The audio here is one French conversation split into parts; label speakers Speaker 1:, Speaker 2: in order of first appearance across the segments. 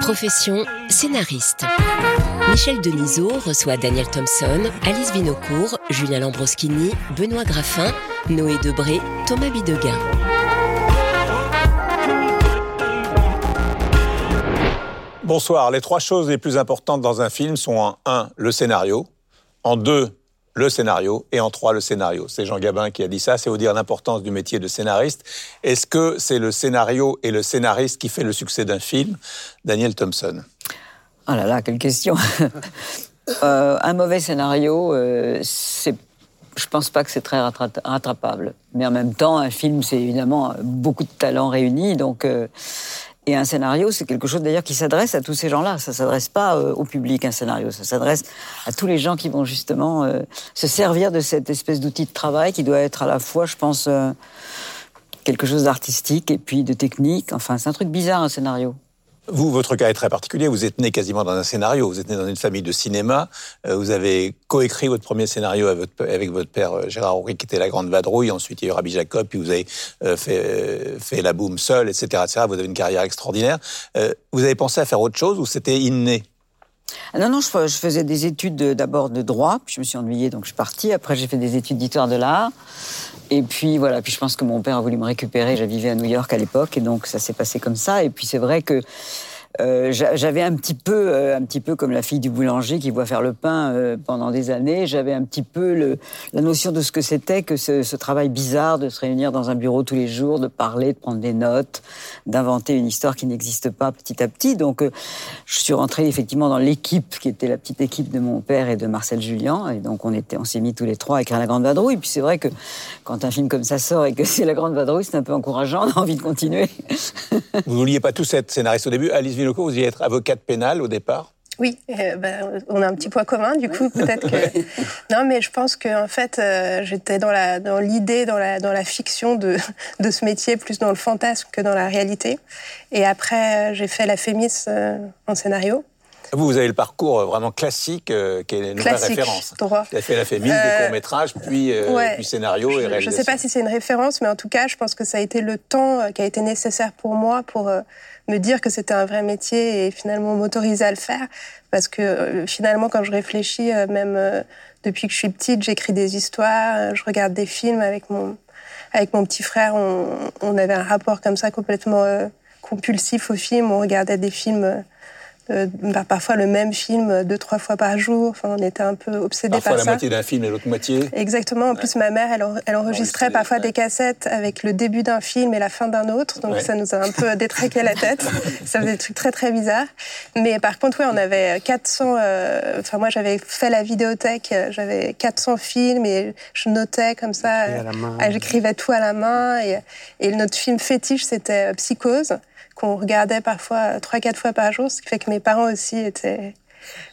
Speaker 1: Profession scénariste. Michel Denisot reçoit Daniel Thompson, Alice Vinocourt, Julien Lambroschini, Benoît Graffin, Noé Debré, Thomas Bidegain.
Speaker 2: Bonsoir. Les trois choses les plus importantes dans un film sont en un, le scénario, en deux, le scénario, et en trois, le scénario. C'est Jean Gabin qui a dit ça, c'est vous dire l'importance du métier de scénariste. Est-ce que c'est le scénario et le scénariste qui fait le succès d'un film? Daniel Thompson.
Speaker 3: Oh là là, quelle question Euh, Un mauvais scénario, euh, c'est... Je pense pas que c'est très rattra- rattrapable. Mais en même temps, un film, c'est évidemment beaucoup de talents réunis. Donc, euh, et un scénario, c'est quelque chose d'ailleurs qui s'adresse à tous ces gens-là. Ça s'adresse pas euh, au public, un scénario. Ça s'adresse à tous les gens qui vont justement euh, se servir de cette espèce d'outil de travail qui doit être à la fois, je pense, euh, quelque chose d'artistique et puis de technique. Enfin, c'est un truc bizarre, un scénario.
Speaker 2: Vous, votre cas est très particulier. Vous êtes né quasiment dans un scénario. Vous êtes né dans une famille de cinéma. Euh, Vous avez coécrit votre premier scénario avec votre, père euh, Gérard Houry, qui était La Grande Vadrouille. Ensuite, il y a eu Rabbi Jacob. Puis vous avez euh, fait, fait La Boum seul, etc., etc. Vous avez une carrière extraordinaire. Vous avez pensé à faire autre chose ou c'était inné?
Speaker 3: Non, non, je, fais- je faisais des études de- d'abord de droit, puis je me suis ennuyée, donc je suis partie. Après, j'ai fait des études d'histoire de l'art. Et puis voilà, puis je pense que mon père a voulu me récupérer. Je vivais à New York à l'époque, et donc ça s'est passé comme ça. Et puis c'est vrai que euh, j'a- j'avais un petit peu, euh, un petit peu comme la fille du boulanger qui voit faire le pain euh, pendant des années. J'avais un petit peu la notion de ce que c'était que ce, travail bizarre de se réunir dans un bureau tous les jours, de parler, de prendre des notes, d'inventer une histoire qui n'existe pas petit à petit. Donc, je suis rentrée effectivement dans l'équipe qui était la petite équipe de mon père et de Marcel Julien. Et donc, on s'est mis tous les trois à écrire La Grande Vadrouille. Et puis, c'est vrai que quand un film comme ça sort et que c'est La Grande Vadrouille, c'est un peu encourageant. On a envie de continuer.
Speaker 2: Vous vouliez pas tous être scénariste au début. Alice Vous vouliez être avocate pénale au départ
Speaker 4: Oui, euh, ben, on a un petit point commun, du coup, peut-être que. Non, mais je pense que en fait, euh, j'étais dans la dans l'idée, dans la dans la fiction de de ce métier, plus dans le fantasme que dans la réalité. Et après, euh, j'ai fait la Fémis en scénario.
Speaker 2: Vous, vous avez le parcours vraiment classique, euh, qui est une
Speaker 4: Classique,
Speaker 2: référence.
Speaker 4: droit.
Speaker 2: Vous avez fait la féminine,
Speaker 4: Euh,
Speaker 2: des courts-métrages, puis, euh,
Speaker 4: Ouais.
Speaker 2: puis scénario et
Speaker 4: Je- Je
Speaker 2: réalisation.
Speaker 4: sais pas si c'est une référence, mais en tout cas, je pense que ça a été le temps qui a été nécessaire pour moi pour me dire que c'était un vrai métier et finalement m'autoriser à le faire. Parce que euh, finalement, quand je réfléchis, euh, même euh, depuis que je suis petite, j'écris des histoires, je regarde des films avec mon avec mon petit frère. On, avait un rapport comme ça complètement compulsif aux films. On regardait des films. Euh, bah, parfois le même film deux trois fois par jour. Enfin, on était un peu obsédés
Speaker 2: Parfois
Speaker 4: par
Speaker 2: la
Speaker 4: ça.
Speaker 2: moitié d'un film et l'autre moitié.
Speaker 4: Exactement. En plus, ma mère, elle, en- elle enregistrait parfois
Speaker 2: ouais.
Speaker 4: des cassettes avec le début d'un film et la fin d'un autre. Donc,
Speaker 2: Ouais.
Speaker 4: ça nous a un peu détraqué la tête. ça faisait des trucs très, très bizarres. Mais par contre, ouais, on avait 400... euh, Enfin, moi, j'avais fait la vidéothèque. J'avais 400 films et je notais comme ça.
Speaker 5: Écrit à la main.
Speaker 4: euh, J'écrivais tout à la main. Et, et notre film fétiche, c'était euh, Psychose, qu'on regardait parfois euh, trois, quatre fois par jour. Ce qui fait que mes parents aussi étaient...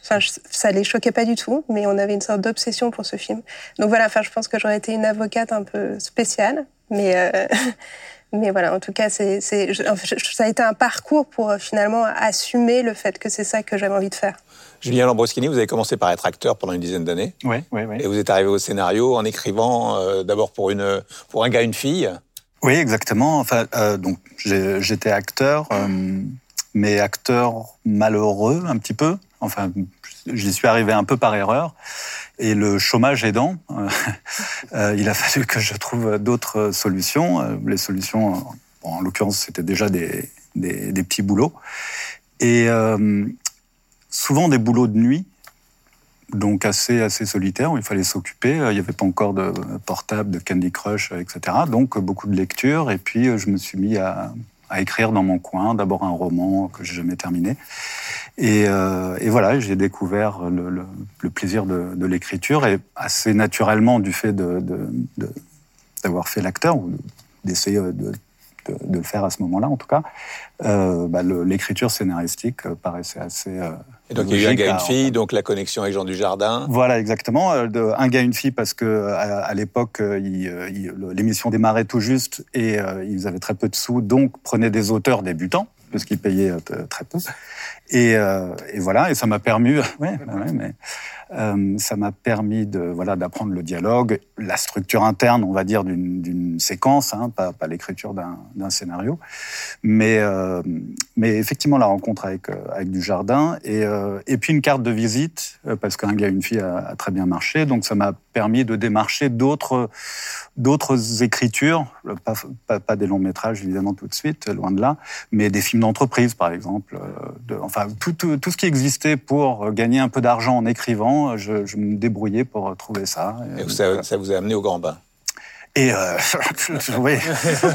Speaker 4: Enfin, je- ça les choquait pas du tout, mais on avait une sorte d'obsession pour ce film. Donc voilà, enfin, je pense que j'aurais été une avocate un peu spéciale, mais euh, mais voilà, en tout cas, c'est ça a été un parcours pour euh, finalement assumer le fait que c'est ça que j'avais envie de faire.
Speaker 2: Julien Lambroschini, vous avez commencé par être acteur pendant une dizaine d'années.
Speaker 5: Oui, oui, oui.
Speaker 2: Et vous êtes arrivé au scénario en écrivant euh, d'abord pour, une, pour un gars, une fille.
Speaker 5: Oui, exactement. Enfin, euh, donc j'étais acteur, euh, mais acteur malheureux un petit peu. Enfin, j'y suis arrivé un peu par erreur. Et le chômage aidant, euh, euh, il a fallu que je trouve d'autres solutions. Euh, Les solutions, euh, bon, en l'occurrence, c'était déjà des, des, des petits boulots. Et euh, souvent des boulots de nuit, donc assez, assez solitaires, où il fallait s'occuper. Euh, Il n'y avait pas encore de portable, de Candy Crush, euh, etc. Donc euh, beaucoup de lectures. Et puis je me suis mis à, à écrire dans mon coin, d'abord un roman que j'ai jamais terminé. Et, et voilà, j'ai découvert le, plaisir de, l'écriture et assez naturellement du fait de, d'avoir fait l'acteur d'essayer de, de, de, le faire à ce moment-là, en tout cas, euh, bah, l'écriture scénaristique euh, paraissait assez. Euh,
Speaker 2: et donc il y a eu un gars, une fille, donc la connexion avec Jean Dujardin.
Speaker 5: Voilà, exactement. Euh, de, un gars, une fille, parce que à, à l'époque, l'émission démarrait tout juste et ils avaient très peu de sous, donc prenaient des auteurs débutants parce qu'ils payaient très peu. Et, et, voilà, et ça m'a permis, ouais, mais euh, ça m'a permis de voilà d'apprendre le dialogue, la structure interne, on va dire, d'une séquence, hein, pas, l'écriture d'un scénario, mais euh, mais effectivement la rencontre avec euh, avec du jardin et euh, et puis une carte de visite euh, parce qu'un gars une fille a, très bien marché, donc ça m'a permis de démarcher d'autres d'autres écritures, pas, des longs métrages évidemment tout de suite, loin de là, mais des films d'entreprise par exemple, enfin tout, ce qui existait pour gagner un peu d'argent en écrivant je, je, me débrouillais pour trouver ça.
Speaker 2: Et ça, ça vous a amené au Grand Bain?
Speaker 5: Et euh, oui,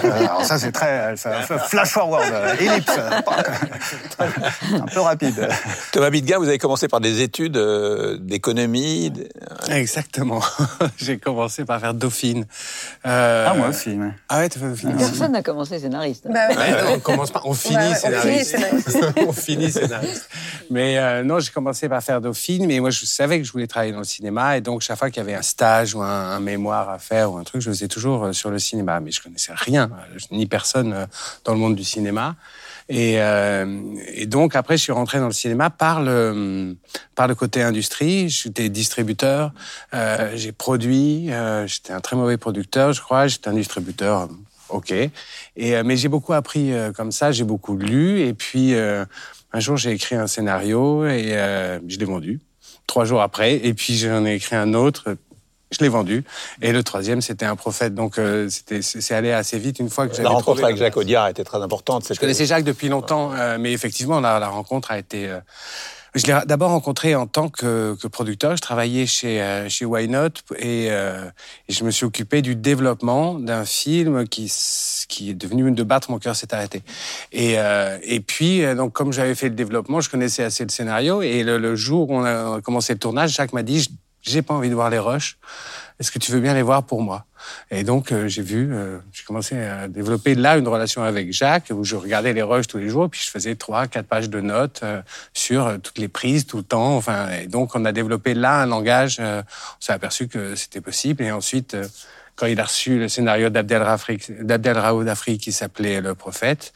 Speaker 5: alors ça c'est très ça, flash forward, euh, ellipse, un peu rapide.
Speaker 2: Thomas Bidga, vous avez commencé par des études euh, d'économie.
Speaker 6: Exactement. J'ai commencé par faire Dauphine.
Speaker 5: Euh... Ah moi aussi. Ouais.
Speaker 6: Ah ouais, tu fais Dauphine.
Speaker 3: Personne n'a commencé scénariste.
Speaker 4: Bah,
Speaker 6: ouais. on commence pas, on finit ouais, scénariste. On finit scénariste. on finit scénariste. Mais euh, non, j'ai commencé par faire Dauphine, mais moi je savais que je voulais travailler dans le cinéma, et donc chaque fois qu'il y avait un stage ou un, un mémoire à faire ou un truc, je faisais toujours euh, sur le cinéma, mais je connaissais rien, euh, ni personne euh, dans le monde du cinéma. Et, donc après, je suis rentré dans le cinéma par le par le côté industrie. J'étais distributeur, euh, j'ai produit. J'étais un très mauvais producteur, je crois. J'étais un distributeur, ok. Et mais j'ai beaucoup appris comme ça. J'ai beaucoup lu. Et puis un jour, j'ai écrit un scénario et je l'ai vendu. Trois jours après, et puis j'en ai écrit un autre je l'ai vendu. Et le troisième, c'était un prophète. Donc, euh, c'était, c'est allé assez vite une fois que j'avais
Speaker 2: La rencontre avec Jacques Audiard était très importante.
Speaker 6: Je connaissais Jacques depuis longtemps, euh, mais effectivement, la, la, rencontre a été. Euh, je l'ai d'abord rencontré en tant que, que, producteur. Je travaillais chez euh, chez Why Not et, et, je me suis occupé du développement d'un film qui qui est devenu une de battre mon cœur s'est arrêté. Et et puis donc comme j'avais fait le développement, je connaissais assez le scénario et le, le jour où on a commencé le tournage, Jacques m'a dit j'ai pas envie de voir les rushs. Est-ce que tu veux bien les voir pour moi? Et donc euh, j'ai vu, euh, j'ai commencé à développer là une relation avec Jacques où je regardais les rushs tous les jours, puis je faisais trois, quatre pages de notes euh, sur toutes les prises tout le temps. Enfin, et donc on a développé là un langage. on s'est aperçu que c'était possible. Et ensuite, quand il a reçu le scénario d'Abdel Raoud Afri qui s'appelait Le Prophète,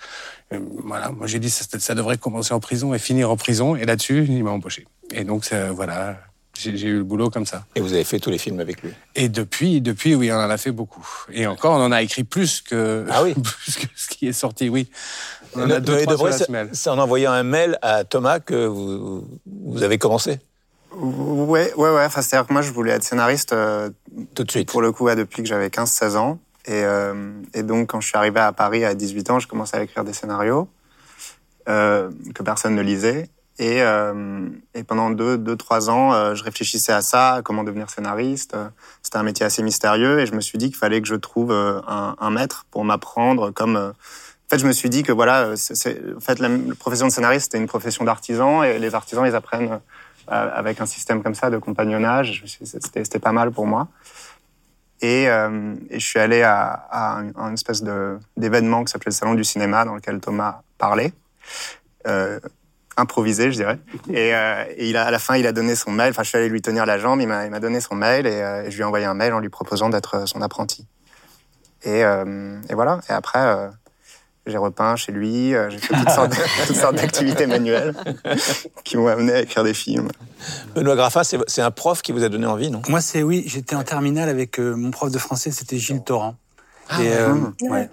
Speaker 6: voilà, moi j'ai dit ça, ça devrait commencer en prison et finir en prison. Et là-dessus, il m'a embauché. Et donc voilà, j'ai eu le boulot comme ça.
Speaker 2: Et vous avez fait tous les films avec lui?
Speaker 6: Et depuis, depuis, oui, on en a fait beaucoup. Et encore, on en a écrit plus que,
Speaker 2: ah oui.
Speaker 6: plus que ce qui est sorti, oui.
Speaker 2: On en a deux, trois C'est en envoyant un mail à Thomas que vous, vous avez commencé?
Speaker 7: Ouais, ouais, ouais. Enfin, c'est-à-dire que moi, je voulais être scénariste euh,
Speaker 2: tout de suite.
Speaker 7: Pour le coup, ouais, depuis que j'avais 15-16 ans. Et, euh, et donc, quand je suis arrivé à Paris à 18 ans, je commençais à écrire des scénarios euh, que personne ne lisait. Et, euh, et pendant deux, deux, trois ans, euh, je réfléchissais à ça, à comment devenir scénariste. C'était un métier assez mystérieux et je me suis dit qu'il fallait que je trouve euh, un, maître pour m'apprendre. Comme, en fait, je me suis dit que voilà, en fait, la, profession de scénariste c'était une profession d'artisan et les artisans ils apprennent avec un système comme ça de compagnonnage. C'était, pas mal pour moi. Et, je suis allé à, à, un, une espèce d'événement qui s'appelait le Salon du cinéma, dans lequel Thomas parlait. Improvisé, je dirais. Et, euh, et, il a, à la fin, il a donné son mail. Enfin, je suis allé lui tenir la jambe. Il m'a donné son mail et, euh, je lui ai envoyé un mail en lui proposant d'être son apprenti. Et, euh, et, voilà. Et après, euh, j'ai repeint chez lui. Euh, j'ai fait toutes sortes, toutes sortes d'activités manuelles qui m'ont amené à écrire des films.
Speaker 2: Benoît Graffin, c'est un prof qui vous a donné envie, non?
Speaker 8: Moi, c'est oui. J'étais en terminale avec mon prof de français. C'était Gilles Torrent.
Speaker 2: Ah,
Speaker 8: et,
Speaker 2: ouais.
Speaker 8: ouais.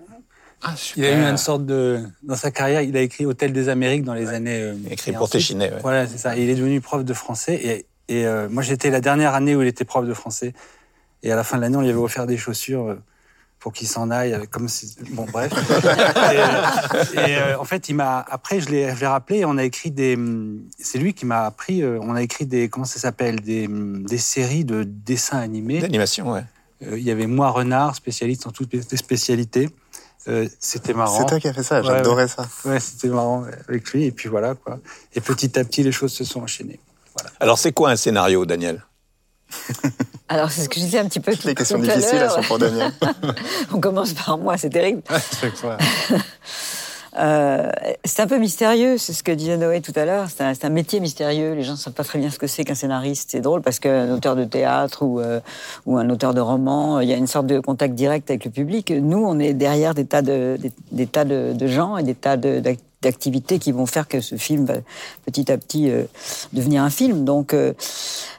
Speaker 8: Ah, il a eu une sorte de dans sa carrière, il a écrit Hôtel des Amériques dans les ouais. années. Euh,
Speaker 2: écrit pour Téchiné. Ouais.
Speaker 8: Voilà, c'est ça. il est devenu prof de français et, et euh, moi j'étais la dernière année où il était prof de français et à la fin de l'année on lui avait offert des chaussures euh, pour qu'il s'en aille comme si... bon bref. et, et euh, en fait il m'a après je l'ai rappelé on a écrit des c'est lui qui m'a appris on a écrit des comment ça s'appelle des des séries de dessins animés.
Speaker 2: D'animation ouais.
Speaker 8: il y avait moi Renard spécialiste en toutes les spécialités. Euh, c'était marrant.
Speaker 7: C'est toi qui as fait ça, j'adorais
Speaker 8: ouais.
Speaker 7: ça.
Speaker 8: Ouais, c'était marrant avec lui, et puis voilà, quoi. Et petit à petit, les choses se sont enchaînées. Voilà.
Speaker 2: Alors, c'est quoi un scénario, Daniel?
Speaker 3: Alors, c'est ce que je disais un petit peu tout,
Speaker 7: Les questions
Speaker 3: tout
Speaker 7: difficiles, elles sont pour Daniel.
Speaker 3: On commence par moi, c'est terrible.
Speaker 6: Fois.
Speaker 3: Euh, c'est un peu mystérieux, c'est ce que disait Noé tout à l'heure. C'est un, métier mystérieux. Les gens ne savent pas très bien ce que c'est qu'un scénariste. C'est drôle parce qu'un auteur de théâtre ou, euh, un auteur de roman, il y a une sorte de contact direct avec le public. Nous, on est derrière des tas de, gens et des tas d'activités qui vont faire que ce film va petit à petit euh, devenir un film. Donc, euh,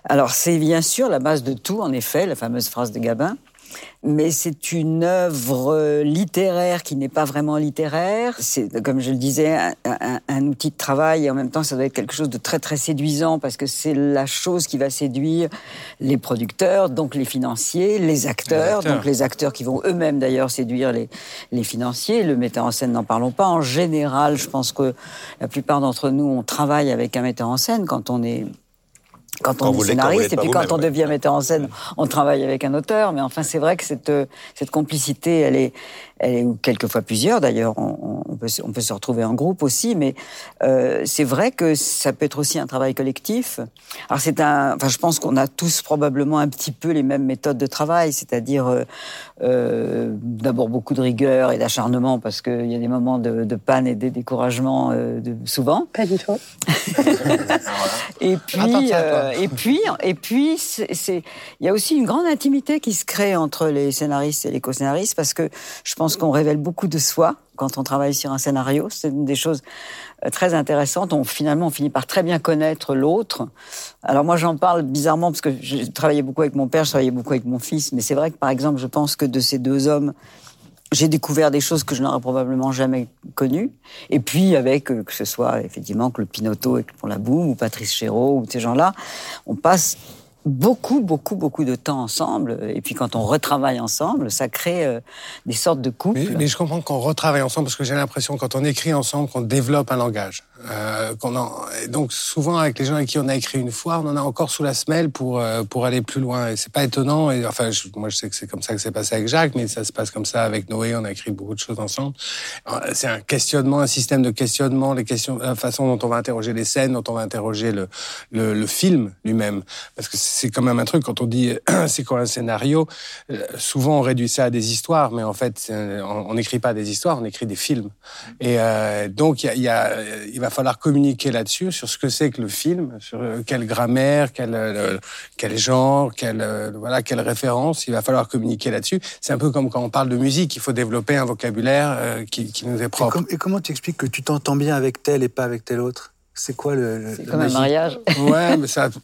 Speaker 3: alors c'est bien sûr la base de tout, en effet, la fameuse phrase de Gabin mais c'est une œuvre euh, littéraire qui n'est pas vraiment littéraire. C'est, comme je le disais, un, un- un outil de travail et en même temps, ça doit être quelque chose de très très séduisant parce que c'est la chose qui va séduire les producteurs, donc les financiers, les acteurs,
Speaker 6: acteurs.
Speaker 3: donc les acteurs qui vont eux-mêmes d'ailleurs séduire les, les financiers. Le metteur en scène, n'en parlons pas. En général, je pense que la plupart d'entre nous, on travaille avec un metteur en scène quand on est quand on est scénariste et puis quand on
Speaker 2: ouais.
Speaker 3: devient metteur en scène, on travaille avec un auteur. Mais enfin, c'est vrai que cette euh, cette complicité, elle est ou quelquefois plusieurs. D'ailleurs, on, on peut se- on peut se retrouver en groupe aussi. Mais euh, c'est vrai que ça peut être aussi un travail collectif. Alors c'est un, enfin, je pense qu'on a tous probablement un petit peu les mêmes méthodes de travail, c'est-à-dire euh, euh, d'abord beaucoup de rigueur et d'acharnement parce qu'il y a des moments de, de panne et de découragement euh, de, souvent.
Speaker 4: Pas du tout.
Speaker 3: Et puis,
Speaker 6: Attends,
Speaker 3: euh, et puis, et puis, c'est- il y a aussi une grande intimité qui se crée entre les scénaristes et les co-scénaristes parce que je pense qu'on révèle beaucoup de soi quand on travaille sur un scénario. C'est une des choses euh, très intéressantes. On finalement, on finit par très bien connaître l'autre. Alors moi, j'en parle bizarrement parce que j'ai travaillé beaucoup avec mon père, je travaillais beaucoup avec mon fils, mais c'est vrai que par exemple, je pense que de ces deux hommes j'ai découvert des choses que je n'aurais probablement jamais connues. Et puis, avec, euh, que ce soit effectivement Claude Pinotto et pour la boum, ou Patrice Chéreau, ou ces gens-là, on passe beaucoup, beaucoup, beaucoup de temps ensemble. Et puis, quand on retravaille ensemble, ça crée euh, des sortes de couples.
Speaker 6: Mais, mais je comprends qu'on retravaille ensemble parce que j'ai l'impression quand on écrit ensemble qu'on développe un langage. Euh, donc souvent avec les gens avec qui on a écrit une fois, on en a encore sous la semelle pour euh, pour aller plus loin. Et c'est pas étonnant. Enfin, moi je sais que c'est comme ça que c'est passé avec Jacques, mais ça se passe comme ça avec Noé. On a écrit beaucoup de choses ensemble. Euh, C'est un questionnement, un système de questionnement, la façon dont on va interroger les scènes, dont on va interroger le le, film lui-même. Parce que c'est quand même un truc quand on dit c'est quoi un scénario. Souvent on réduit ça à des histoires, mais en fait on n'écrit pas des histoires, on écrit des films. Et donc il y a, y a- va falloir communiquer là-dessus sur ce que c'est que le film, sur euh, quelle grammaire, quel euh, quel genre, quelle euh, voilà quelle référence. Il va falloir communiquer là-dessus. C'est un peu comme quand on parle de musique, il faut développer un vocabulaire qui, qui nous est
Speaker 8: Et,
Speaker 6: propre.
Speaker 8: com- et comment tu expliques que tu t'entends bien avec tel et pas avec tel autre? C'est quoi le.
Speaker 3: C'est un mariage.
Speaker 6: Ouais, mais ça.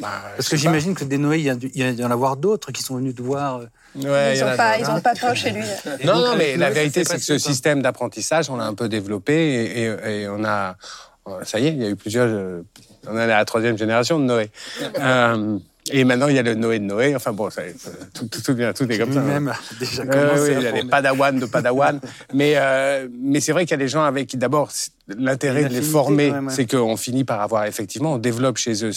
Speaker 6: bah,
Speaker 8: Parce que j'imagine que des Noé, il y, en a avoir d'autres qui sont venus te voir. euh,
Speaker 6: Ouais,
Speaker 4: ils
Speaker 6: en
Speaker 4: n'ont
Speaker 6: a
Speaker 4: pas, ils ont pas faim chez lui.
Speaker 6: Non,
Speaker 8: donc,
Speaker 6: non,
Speaker 8: avec
Speaker 6: mais la
Speaker 8: Noé,
Speaker 6: vérité, c'est que ce système d'apprentissage, on l'a un peu développé et, et- et on a. euh, Ça y est, il y a eu plusieurs. euh, On est à la troisième génération de Noé. Euh, et maintenant, il y a le Noé de Noé. Enfin bon, ça, tout, tout, tout, bien, tout est comme ça. hein.
Speaker 8: Lui-même a déjà
Speaker 6: Euh,
Speaker 8: commencé
Speaker 6: oui, il y a les
Speaker 8: former.
Speaker 6: padawans de padawan. mais euh, mais c'est vrai qu'il y a des gens avec qui, d'abord, l'intérêt de les former,
Speaker 8: ouais.
Speaker 6: c'est qu'on finit par avoir, effectivement, on développe chez eux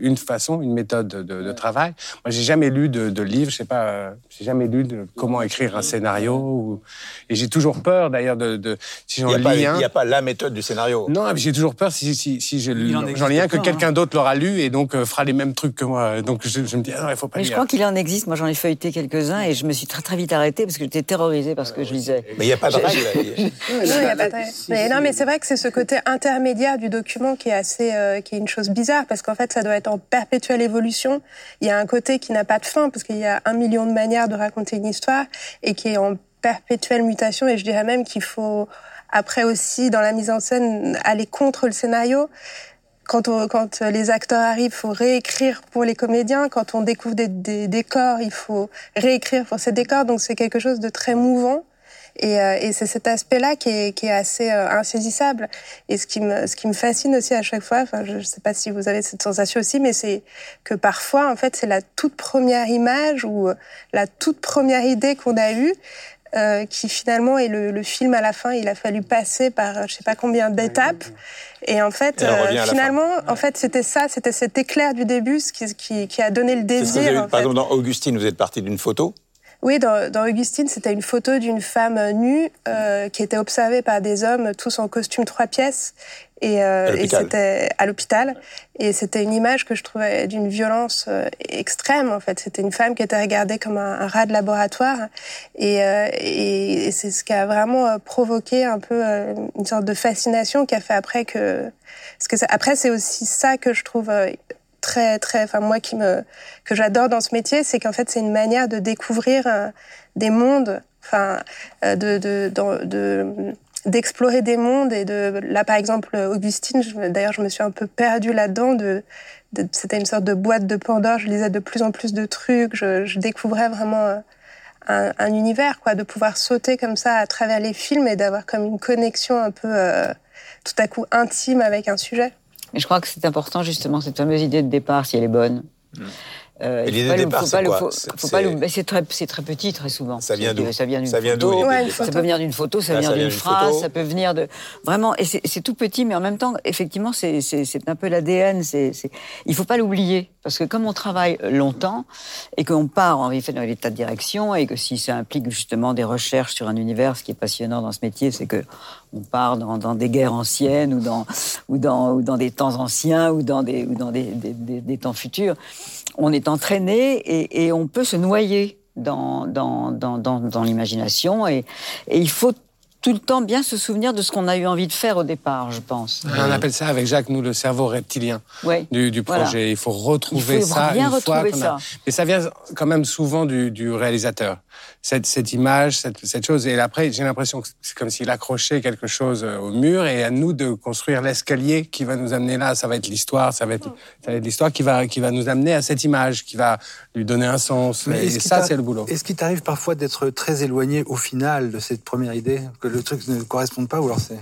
Speaker 6: une façon, une méthode de, travail. Moi, j'ai jamais lu de, de livre, je sais pas, euh, j'ai jamais lu de comment écrire un scénario. Ou, et j'ai toujours peur, d'ailleurs, de, de si j'en
Speaker 2: n'y a, pas-
Speaker 6: lis
Speaker 2: il
Speaker 6: un.
Speaker 2: y a pas la méthode du scénario.
Speaker 6: Non, mais j'ai toujours peur si, j'en lis un que quelqu'un
Speaker 8: hein.
Speaker 6: d'autre l'aura lu et donc euh, fera les mêmes trucs que moi. Donc je, je me dis, ah non, il faut pas
Speaker 3: Mais je crois qu'il en existe. Moi, j'en ai feuilleté quelques-uns et je me suis très très vite arrêtée parce que j'étais terrorisée par ce que je lisais.
Speaker 2: Mais il n'y a pas de règle.
Speaker 4: Non, mais c'est vrai que c'est ce côté intermédiaire du document qui est assez, euh, qui est une chose bizarre parce qu'en fait, ça doit être en perpétuelle évolution. Il y a un côté qui n'a pas de fin parce qu'il y a un million de manières de raconter une histoire et qui est en perpétuelle mutation. Et je dirais même qu'il faut après aussi dans la mise en scène aller contre le scénario. Quand, on- quand les acteurs arrivent, il faut réécrire pour les comédiens. Quand on découvre des, des décors, il faut réécrire pour ces décors. Donc c'est quelque chose de très mouvant. Et, euh, et c'est cet aspect-là qui est, qui est assez euh, insaisissable. Et ce qui, me, ce qui me fascine aussi à chaque fois, enfin, je ne sais pas si vous avez cette sensation aussi, mais c'est que parfois, en fait, c'est la toute première image ou euh, la toute première idée qu'on a eue euh, qui finalement est le, le film à la fin. Il a fallu passer par euh, je sais pas combien d'étapes. Et en fait,
Speaker 2: Et fin.
Speaker 4: finalement, en fait, c'était ça, c'était cet écéclair du début ce qui, qui, qui a donné le
Speaker 2: ce que vous avez
Speaker 4: désir. en
Speaker 2: par
Speaker 4: fait.
Speaker 2: exemple, dans Augustine, vous êtes parti d'une photo.
Speaker 4: Oui, dans, dans Augustine, c'était une photo d'une femme nue euh, qui était observée par des hommes tous en costume trois pièces. Et, euh, et c'était à l'hôpital. Et c'était une image que je trouvais d'une violence euh, extrême, en fait. C'était une femme qui était regardée comme un, un rat de laboratoire. Et, euh, et, et c'est ce qui a vraiment euh, provoqué un peu une sorte de fascination qui a fait après que... Parce que ça, après, c'est aussi ça que je trouve très très enfin moi qui me que j'adore dans ce métier c'est qu'en fait c'est une manière de découvrir euh, des mondes enfin euh, de de de d'explorer des mondes et de là par exemple Augustine d'ailleurs je me suis un peu perdue là-dedans de, c'était une sorte de boîte de Pandore je lisais de plus en plus de trucs je, découvrais vraiment euh, un, un, univers quoi de pouvoir sauter comme ça à travers les films et d'avoir comme une connexion un peu tout à coup intime avec un sujet
Speaker 3: mais je crois que c'est important, justement, cette fameuse idée de départ, si elle est bonne.
Speaker 2: Mmh. Euh, l'idée de départ, c'est quoi
Speaker 3: C'est très, très petit, très souvent.
Speaker 2: Ça vient d'où
Speaker 3: Ça vient d'une
Speaker 2: photo.
Speaker 3: Ouais, ça peut venir d'une photo, ça, ah, vient d'une phrase, photo. ça peut venir de vraiment. Et c'est tout petit, mais en même temps, effectivement, c'est un peu l'ADN. Il faut pas l'oublier parce que comme on travaille longtemps et qu'on part en fait dans l'état de direction et que si ça implique justement des recherches sur un univers, ce qui est passionnant dans ce métier, c'est que on part dans, des guerres anciennes ou dans ou dans ou dans des temps anciens ou dans des ou dans des, des temps futurs. On est entraîné et, et, on peut se noyer dans, dans, dans, dans, dans l'imagination et, et il faut tout le temps bien se souvenir de ce qu'on a eu envie de faire au départ, je pense.
Speaker 6: On appelle ça avec Jacques, nous, le cerveau reptilien du, du, projet.
Speaker 3: Voilà.
Speaker 6: Il faut retrouver
Speaker 3: Il faut
Speaker 6: ça
Speaker 3: bien
Speaker 6: une
Speaker 3: retrouver
Speaker 6: fois
Speaker 3: ça.
Speaker 6: A... Mais ça vient quand même souvent du, du réalisateur. Cette, cette image, cette, cette, chose. Et après, j'ai l'impression que c'est comme s'il accrochait quelque chose euh, au mur et à nous de construire l'escalier qui va nous amener là. Ça va être l'histoire, ça va être, ça va être l'histoire qui va, qui va nous amener à cette image, qui va lui donner un sens.
Speaker 8: Mais
Speaker 6: et ça, c'est le boulot.
Speaker 8: Est-ce qu'il t'arrive parfois d'être très éloigné au final de cette première idée, que le truc ne corresponde pas ou alors c'est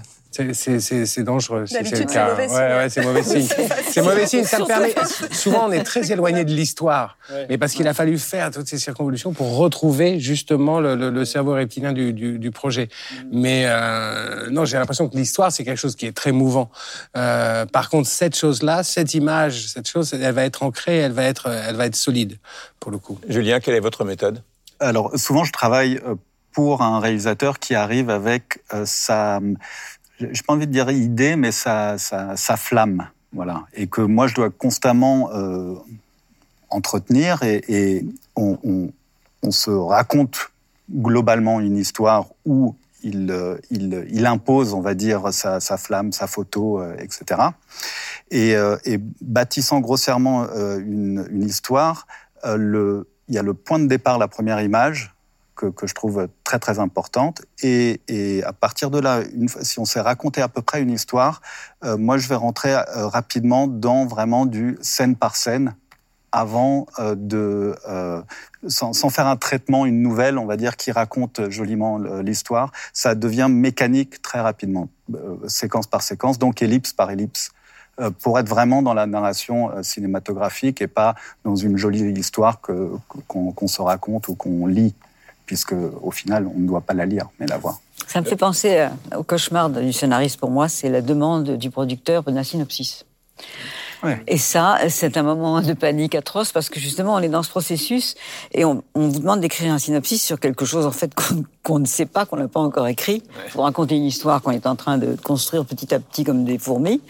Speaker 6: c'est dangereux si c'est le cas.
Speaker 4: mauvais signe.
Speaker 6: Ouais, ouais, c'est mauvais signe. C'est mauvais signe. Ça me permet. Souvent, on est très éloigné de l'histoire,
Speaker 8: Ouais.
Speaker 6: mais parce qu'il a fallu faire toutes ces circonvolutions pour retrouver justement le, le, le cerveau reptilien du, du, du projet. Mais euh, non, j'ai l'impression que l'histoire c'est quelque chose qui est très mouvant. Euh, par contre, cette chose-là, cette image, cette chose, elle va être ancrée, elle va être, elle va être solide pour le coup.
Speaker 2: Julien, quelle est votre méthode?
Speaker 5: Alors, souvent, je travaille euh, pour un réalisateur qui arrive avec euh, sa j'ai pas envie de dire idée, mais sa, sa, flamme, voilà, et que moi je dois constamment euh, entretenir et, on, on, se raconte globalement une histoire où il, il, il impose, on va dire, sa, sa flamme, sa photo, euh, etc. Et, euh, et, bâtissant grossièrement euh, une, une, histoire, euh, le, il y a le point de départ, la première image, que, je trouve très très importante. Et, à partir de là, si on s'est raconté à peu près une histoire, euh, moi je vais rentrer euh, rapidement dans vraiment du scène par scène avant euh, de sans, faire un traitement, une nouvelle, on va dire, qui raconte joliment l'histoire. Ça devient mécanique très rapidement, séquence par séquence, donc ellipse par ellipse pour être vraiment dans la narration cinématographique et pas dans une jolie histoire qu'on qu se raconte ou qu'on lit puisque au final, on ne doit pas la lire, mais la voir.
Speaker 3: Ça me fait penser au cauchemar du scénariste pour moi, c'est la demande du producteur d'un synopsis.
Speaker 5: Ouais.
Speaker 3: Et ça, c'est un moment de panique atroce parce que justement, on est dans ce processus et on, on vous demande d'écrire un synopsis sur quelque chose en fait qu'on qu ne sait pas, qu'on n'a pas encore écrit, ouais. pour raconter une histoire qu'on est en train de construire petit à petit comme des fourmis.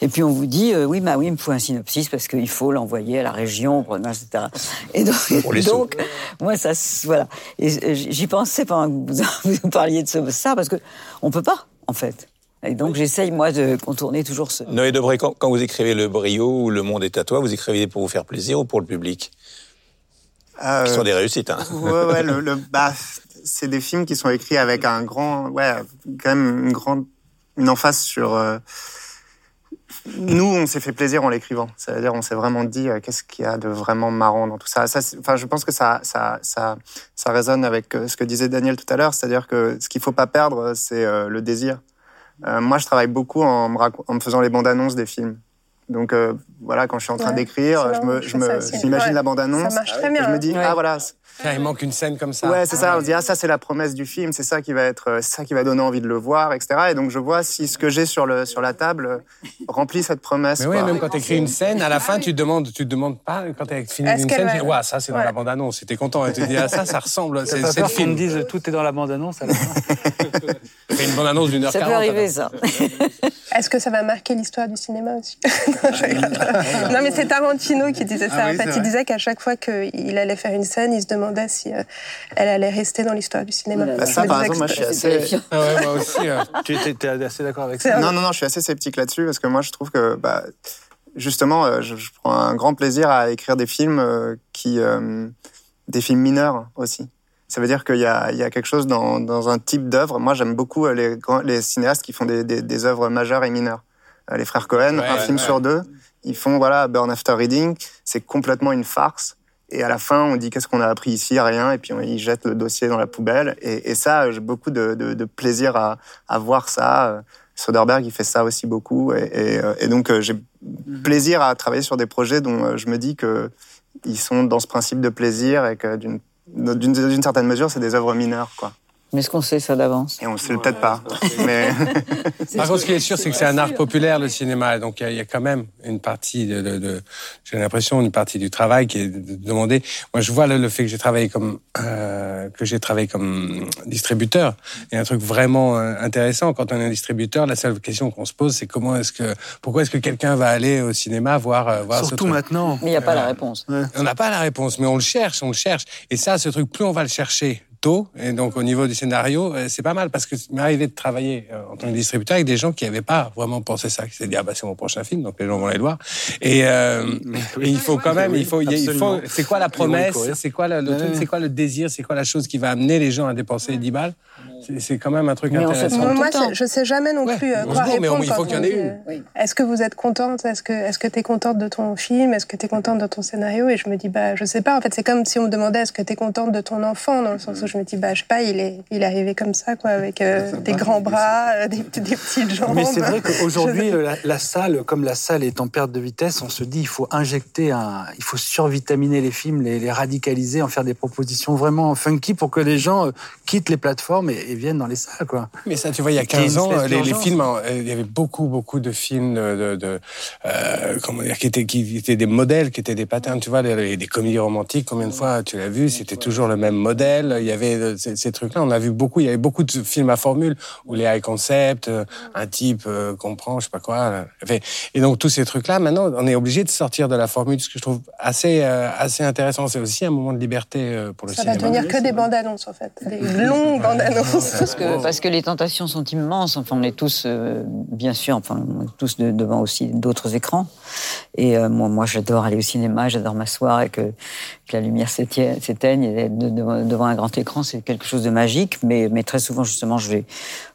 Speaker 3: Et puis on vous dit, euh, oui, bah oui, il me faut un synopsis parce qu'il faut l'envoyer à la région, etc. Et donc, donc moi, ça, voilà. Et j'y pensais pendant que vous, vous parliez de ça parce que on peut pas, en fait. Et donc j'essaye moi de contourner toujours ce.
Speaker 2: Noé Debré, quand, quand, vous écrivez Le Brio ou Le Monde est à toi, vous écrivez pour vous faire plaisir ou pour le public? Euh, Qui sont des réussites. Hein.
Speaker 7: Ouais, ouais, le, le bah, c'est des films qui sont écrits avec un grand, ouais, quand même une grande, une emphase sur. Euh, nous, on s'est fait plaisir en l'écrivant. C'est-à-dire, on s'est vraiment dit euh, qu'est-ce qu'il y a de vraiment marrant dans tout ça. ça enfin, je pense que ça, ça, ça, ça résonne avec euh, ce que disait Daniel tout à l'heure. C'est-à-dire que ce qu'il faut pas perdre, c'est euh, le désir. Euh, moi, je travaille beaucoup en me, en me faisant les bandes annonces des films. Donc euh, voilà, quand je suis en train
Speaker 4: ouais,
Speaker 7: d'écrire, je me, je me, j'imagine ouais. la bande annonce,
Speaker 4: ça marche très bien,
Speaker 7: je me dis
Speaker 4: ouais.
Speaker 7: ah voilà,
Speaker 6: il manque une scène comme ça.
Speaker 7: Ouais, c'est ça. On se dit ah ça c'est la promesse du film, c'est ça qui va être, euh, c'est ça qui va donner envie de le voir, etc. Et donc je vois si ce que j'ai sur le sur la table remplit cette promesse.
Speaker 6: Mais oui, même quand tu écris une scène, à la fin tu te demandes, tu te demandes pas quand tu as fini une scène, tu dis, ouais, ça c'est dans la bande annonce. C'était content et tu te dis ah ça ça ressemble,
Speaker 8: c'est le film. me disent tout est dans la bande annonce.
Speaker 6: C'est une bande annonce d'une heure
Speaker 3: Ça peut arriver ça.
Speaker 4: Est-ce que ça va marquer l'histoire du cinéma aussi non, mais c'est Tarantino qui disait ça. Ah en fait, il disait qu'à chaque fois qu'il allait faire une scène, il se demandait si euh, elle allait rester dans l'histoire du cinéma.
Speaker 7: Bah, ça, par exemple, moi, je suis assez.
Speaker 6: Ah ouais, moi aussi.
Speaker 8: Tu étais assez d'accord avec ça
Speaker 7: Non, non, non, je suis assez sceptique là-dessus parce que moi, je trouve que, bah, justement, euh, je, prends un grand plaisir à écrire des films euh, qui, des films mineurs aussi. Ça veut dire qu'il y a, il y a quelque chose dans, dans un type d'œuvre. Moi, j'aime beaucoup les, les cinéastes qui font des, des, des œuvres majeures et mineures. Les frères Cohen, un film sur deux, ils font voilà Burn After Reading, c'est complètement une farce. Et à la fin, on dit qu'est-ce qu'on a appris ici? Rien. Et puis on, ils jettent le dossier dans la poubelle. Et, et ça, j'ai beaucoup de, de, de, plaisir à, à voir ça. Soderbergh, il fait ça aussi beaucoup. Et, et, et donc, j'ai mhm. plaisir à travailler sur des projets dont je me dis que ils sont dans ce principe de plaisir et que d'une certaine mesure, c'est des œuvres mineures, quoi.
Speaker 3: Mais est-ce qu'on sait ça d'avance
Speaker 7: Et on ne sait peut-être pas. Mais...
Speaker 6: Par contre, ce qui est sûr, c'est que c'est un art populaire, le cinéma. Donc, il y, a quand même une partie de, de, de j'ai l'impression, une partie du travail qui est demandée. Moi, je vois le, fait que j'ai travaillé comme, euh, que j'ai travaillé comme distributeur. Il y a un truc vraiment euh, intéressant. Quand on est un distributeur, la seule question qu'on se pose, c'est comment est-ce que, pourquoi est-ce que quelqu'un va aller au cinéma voir, euh, voir
Speaker 8: Surtout maintenant.
Speaker 3: Mais il n'y a pas la réponse.
Speaker 6: On n'a pas la réponse, mais on le cherche, on le cherche. Et ça, ce truc, plus on va le chercher, et donc, au niveau du scénario, euh, c'est pas mal parce que m'est arrivé de travailler euh, en tant que distributeur avec des gens qui n'avaient pas vraiment pensé ça, qui s'est dit, ah bah, c'est mon prochain film, donc les gens vont aller le voir. Et, euh, il faut quand même, il faut, il faut, c'est quoi la promesse, c'est quoi le, c'est quoi le désir, c'est quoi la chose qui va amener les gens à dépenser 10 balles? C'est quand même un truc intéressant.
Speaker 4: Moi, je sais jamais non plus quoi répondre. Mais il faut qu'il y en ait une. Est-ce que vous êtes contente? Est-ce que est-ce que tu es contente de ton film? Est-ce que tu es contente de ton scénario? Et je me dis bah je sais pas. En fait, c'est comme si on me demandait est-ce que tu es contente de ton enfant dans le sens où je me dis bah je sais pas, il est il est arrivé comme ça quoi avec euh, des grands bras, euh, des, des, petites jambes.
Speaker 8: Mais c'est vrai qu'aujourd'hui la, salle comme la salle est en perte de vitesse, on se dit il faut injecter un il faut survitaminer les films, les, les radicaliser, en faire des propositions vraiment funky pour que les gens euh, quittent les plateformes et viennent dans les salles, quoi.
Speaker 6: Mais ça, tu vois, il y a 15 ans, les, les, films, euh, il y avait beaucoup, beaucoup de films de, de euh, comment dire, qui étaient, qui étaient des modèles, qui étaient des patterns, tu vois, des, des comédies romantiques. Combien de fois tu l'as vu C'était toujours le même modèle. Il y avait euh, ces, ces trucs-là. On a vu beaucoup. Il y avait beaucoup de films à formule où les high concept, euh, un type comprend, je sais pas quoi. Et donc tous ces trucs-là, maintenant, on est obligé de sortir de la formule, ce que je trouve assez, assez intéressant. C'est aussi un moment de liberté pour le
Speaker 4: cinéma.
Speaker 6: Ça
Speaker 4: va devenir que des bandes annonces, en fait, des longues bandes annonces.
Speaker 3: Parce que, parce que les tentations sont immenses. Enfin, on est tous, euh, bien sûr, enfin, on est tous devant aussi d'autres écrans. Et euh, moi, moi j'adore aller au cinéma, j'adore m'asseoir et que, que, la lumière s'éteigne et devant un grand écran, c'est quelque chose de magique. Mais, mais très souvent, justement, je vais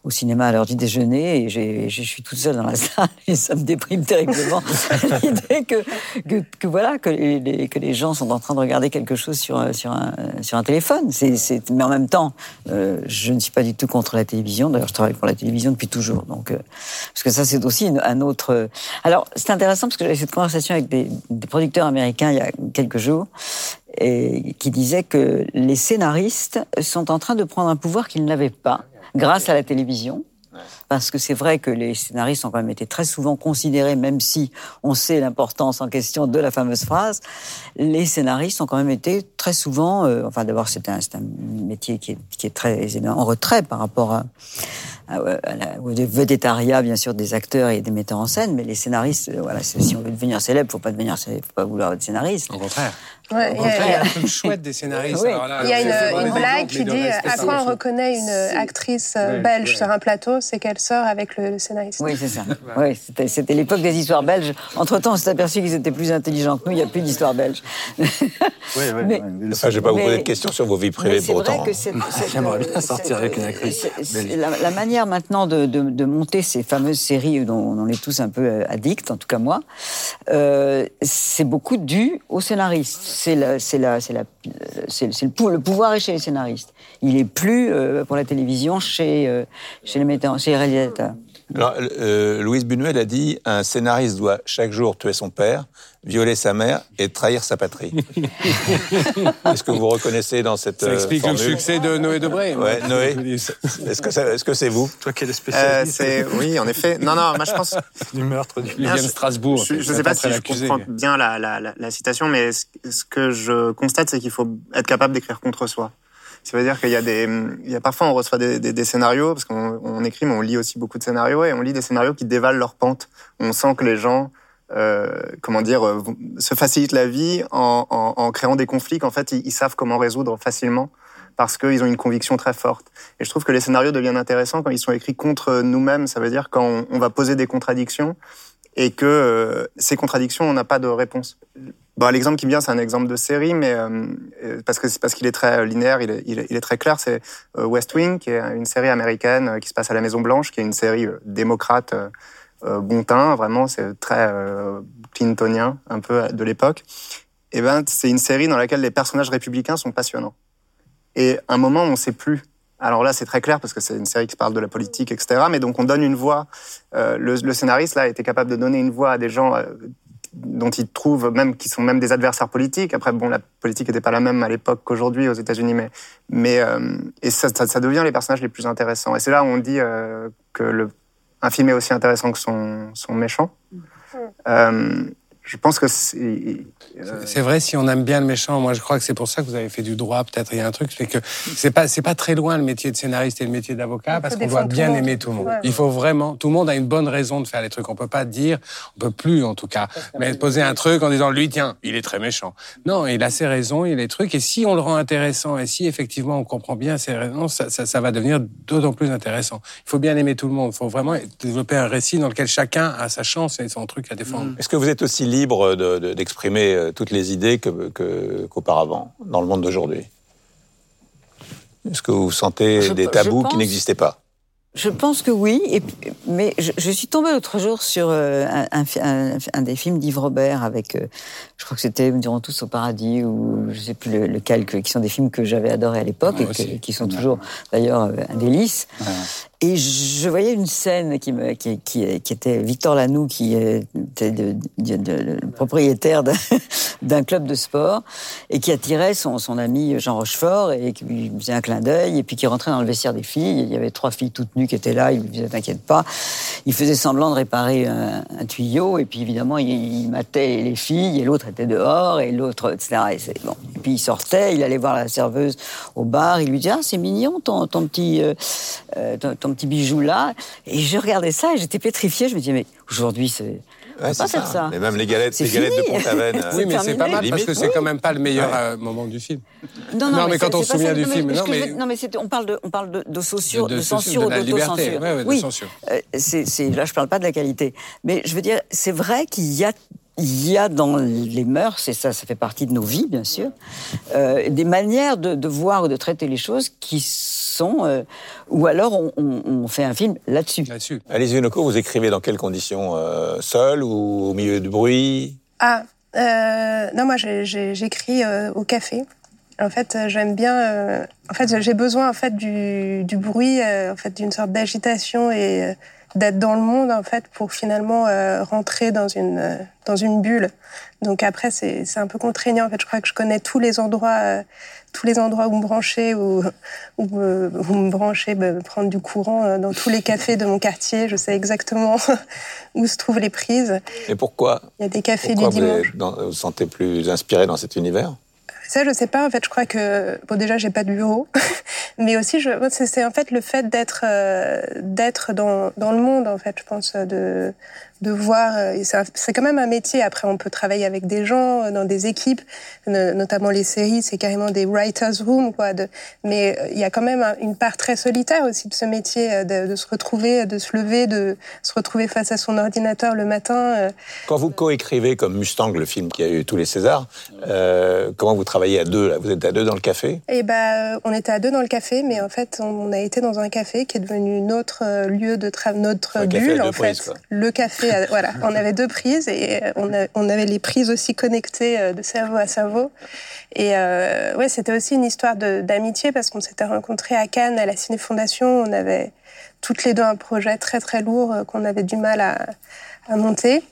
Speaker 3: au cinéma à l'heure du déjeuner et je suis toute seule dans la salle et ça me déprime terriblement l'idée que, que, que, voilà que les, que les gens sont en train de regarder quelque chose sur sur un sur un téléphone. Mais en même temps, euh, je ne suis pas du tout contre la télévision. D'ailleurs, je travaille pour la télévision depuis toujours. Donc euh, parce que ça c'est aussi un autre. Alors c'est intéressant parce que j'avais cette conversation avec des, des producteurs américains il y a quelques jours et qui disaient que les scénaristes sont en train de prendre un pouvoir qu'ils n'avaient pas grâce à la télévision. Parce que c'est vrai que les scénaristes ont quand même été très souvent considérés, même si on sait l'importance en question de la fameuse phrase, les scénaristes ont quand même été très souvent, euh, enfin d'abord c'est un, métier qui est, très en retrait par rapport au vedettariat bien sûr des acteurs et des metteurs en scène, mais les scénaristes, euh, voilà, si on veut devenir célèbre, faut pas devenir, faut pas vouloir être scénariste.
Speaker 6: Au contraire. Ouais, il y, a un truc chouette des scénaristes.
Speaker 4: Oui. là, il y a une, une blague qui dit à quoi on reconnaît une actrice euh, belge sur un plateau, c'est qu'elle sort avec le, scénariste.
Speaker 3: Oui, c'est ça. oui, c'était l'époque des histoires belges. Entre-temps, on s'est aperçu qu'ils étaient plus intelligents que nous. Il n'y a plus d'histoires belges.
Speaker 2: oui, oui. Mais, enfin, je ne vais pas vous poser de questions sur vos vies privées pour autant.
Speaker 8: J'aimerais bien sortir avec une actrice.
Speaker 3: La, la, manière maintenant de, de, de, monter ces fameuses séries dont on est tous un peu euh, addicts, en tout cas moi, euh, c'est beaucoup dû aux scénaristes c'est le, pouvoir est chez les scénaristes. Il est plus euh, pour la télévision chez, euh, chez les metteurs, chez les réalisateurs.
Speaker 2: Alors, euh, Louise Buñuel a dit un scénariste doit chaque jour tuer son père, violer sa mère et trahir sa patrie. Est-ce que vous reconnaissez dans cette
Speaker 6: Ça explique
Speaker 2: euh,
Speaker 6: le
Speaker 2: formule
Speaker 6: succès de Noé Debré.
Speaker 2: Ouais, Noé. Est-ce que ça- est-ce que c'est vous?
Speaker 8: Toi qui es le
Speaker 7: Euh,
Speaker 8: spécialiste
Speaker 7: c'est oui, en effet. Non, non, moi je pense.
Speaker 8: du meurtre du
Speaker 7: je-
Speaker 6: Strasbourg.
Speaker 7: Je,
Speaker 6: c'est
Speaker 7: sais pas si je comprends bien la, la, la, la citation, mais ce, ce que je constate, c'est qu'il faut être capable d'écrire contre soi. Ça veut dire qu'il y a des, il y a parfois on reçoit des, scénarios parce qu'on on écrit, mais on lit aussi beaucoup de scénarios et on lit des scénarios qui dévalent leur pente. On sent que les gens, euh, comment dire, euh, se facilitent la vie en, créant des conflits qu'en fait ils, savent comment résoudre facilement parce qu'ils ont une conviction très forte. Et je trouve que les scénarios deviennent intéressants quand ils sont écrits contre nous-mêmes. Ça veut dire quand on, on va poser des contradictions et que euh, ces contradictions, on n'a pas de réponse. L'exemple qui me vient, c'est un exemple de série, mais euh, euh, parce qu'il est très linéaire, il est, très clair. C'est euh, West Wing, qui est une série américaine euh, qui se passe à la Maison Blanche, qui est une série euh, démocrate, euh, euh, bon teint, vraiment, c'est très euh, clintonien, un peu de l'époque. Et ben, c'est une série dans laquelle les personnages républicains sont passionnants. Et à un moment, on ne sait plus. Alors là, c'est très clair parce que c'est une série qui parle de la politique, etc. Mais donc, on donne une voix. Euh, le, scénariste là était capable de donner une voix à des gens euh, dont il trouve même qui sont même des adversaires politiques. Après, bon, la politique n'était pas la même à l'époque qu'aujourd'hui aux États-Unis, mais mais euh, et ça, ça, ça devient les personnages les plus intéressants. Et c'est là où on dit euh, que le un film est aussi intéressant que son son méchant. Euh, je pense que c'est euh,
Speaker 6: C'est vrai, si on aime bien le méchant, moi je crois que c'est pour ça que vous avez fait du droit, peut-être. Il y a un truc, c'est que c'est pas, c'est pas très loin le métier de scénariste et le métier d'avocat, parce qu'on doit bien aimer tout le monde.
Speaker 4: Ouais,
Speaker 6: Il faut vraiment, tout le monde a une bonne raison de faire les trucs. On peut pas dire, on peut plus en tout cas, mais poser un truc en disant lui, tiens, il est très méchant. Non, il a ses raisons, il a les trucs, et si on le rend intéressant, et si effectivement on comprend bien ses raisons, ça, ça, ça va devenir d'autant plus intéressant. Il faut bien aimer tout le monde. Il faut vraiment développer un récit dans lequel chacun a sa chance et son truc à défendre.
Speaker 2: Est-ce que vous êtes aussi libre de- de- d'exprimer euh, toutes les idées qu'auparavant dans le monde d'aujourd'hui. Est-ce que vous sentez
Speaker 3: Je-
Speaker 2: des tabous
Speaker 3: pense-
Speaker 2: qui n'existaient pas?
Speaker 3: Je pense que oui, et, mais je, je suis tombée l'autre jour sur euh, un, des films d'Yves Robert avec, euh, je crois que c'était Nous dirons tous au paradis ou je sais plus le- lequel, que- qui sont des films que j'avais adorés à l'époque et que- qui sont toujours d'ailleurs euh, un délice. Et je voyais une scène qui, me, qui, qui, qui était Victor Lanoux, qui était de- de- de- le propriétaire d'un- d'un club de sport, et qui attirait son, son ami Jean Rochefort, et qui lui faisait un clin d'œil, et puis qui rentrait dans le vestiaire des filles. Il y avait trois filles toutes qui étaient là, il lui disait T'inquiète pas. Il faisait semblant de réparer un, un tuyau, et puis évidemment, il, il matait les filles, et l'autre était dehors, et l'autre, etc. Et, bon. et puis il sortait, il allait voir la serveuse au bar, il lui disait Ah, c'est mignon ton, ton petit. euh, euh, ton, ton petit bijou là. Et je regardais ça et j'étais pétrifiée. Je me disais, mais aujourd'hui, c'est. On
Speaker 2: Ouais,
Speaker 3: peut pas faire ça.
Speaker 2: Mais même les galettes,
Speaker 3: C'est
Speaker 2: les galettes de Pont-Aven. euh,
Speaker 6: Oui, mais c'est pas mal parce que c'est quand même pas le meilleur euh, moment du film.
Speaker 3: Non,
Speaker 6: Non, mais quand
Speaker 3: c'est-
Speaker 6: on se souvient du
Speaker 3: Non,
Speaker 6: film,
Speaker 3: mais
Speaker 6: non, mais-
Speaker 3: non, mais on parle de, on parle de, de, sociaux-
Speaker 6: De-
Speaker 3: de
Speaker 6: de
Speaker 3: censure, d'autocensure.
Speaker 6: ouais, ouais, de
Speaker 3: oui,
Speaker 6: censure.
Speaker 3: Euh, c'est, c'est- là, je parle pas de la qualité. Mais je veux dire, c'est vrai qu'il y a, il y a dans les mœurs, et ça, ça fait partie de nos vies, bien sûr, euh, des manières de, de voir ou de traiter les choses qui sont, euh, ou alors on, on- on fait un film là-dessus.
Speaker 6: Là-dessus.
Speaker 2: Alice Vinoco, vous écrivez dans quelles conditions euh, Seul ou au milieu du bruit?
Speaker 4: Ah, euh, non, moi j'ai- j'ai- j'écris euh, au café. En fait, euh, j'aime bien. euh, en fait, j'ai besoin en fait du, du bruit, euh, en fait, d'une sorte d'agitation et euh, d'être dans le monde en fait pour finalement euh, rentrer dans une euh, dans une bulle. Donc après, c'est c'est un peu contraignant. En fait, je crois que je connais tous les endroits. euh, tous les endroits où me brancher, où, où, me- où me brancher, me prendre du courant euh, dans tous les cafés de mon quartier. Je sais exactement où se trouvent les prises.
Speaker 2: Et pourquoi
Speaker 4: Il y a des cafés
Speaker 2: Pourquoi
Speaker 4: du
Speaker 2: vous
Speaker 4: dimanche.
Speaker 2: vous vous sentez plus inspiré dans cet univers?
Speaker 4: Ça, je sais pas. En fait, je crois que bon, déjà, j'ai pas de bureau, mais aussi, je, c'est en fait le fait d'être euh, d'être dans dans le monde. En fait, je pense de de voir. euh, c'est quand même un métier. Après, on peut travailler avec des gens euh, dans des équipes, no- notamment les séries. C'est carrément des writers' room, quoi. De, mais euh, il y a quand même un- une part très solitaire aussi de ce métier, de, de se retrouver, de se lever, de se retrouver face à son ordinateur le matin.
Speaker 2: Quand vous coécrivez comme Mustang, le film qui a eu tous les Césars, euh, comment vous travaillez à deux là? Vous êtes à deux dans le café?
Speaker 4: Et ben, euh, on était à deux dans le café, mais en fait, on a été dans un café qui est devenu notre lieu de travail, notre
Speaker 2: Un
Speaker 4: bulle, en fait. Le café a- voilà, on avait deux prises et on, a- on avait les prises aussi connectées euh, de cerveau à cerveau. Et euh, ouais, c'était aussi une histoire d'amitié parce qu'on s'était rencontrés à Cannes à la Ciné Fondation. On avait toutes les deux un projet très très lourd euh, qu'on avait du mal à, monter.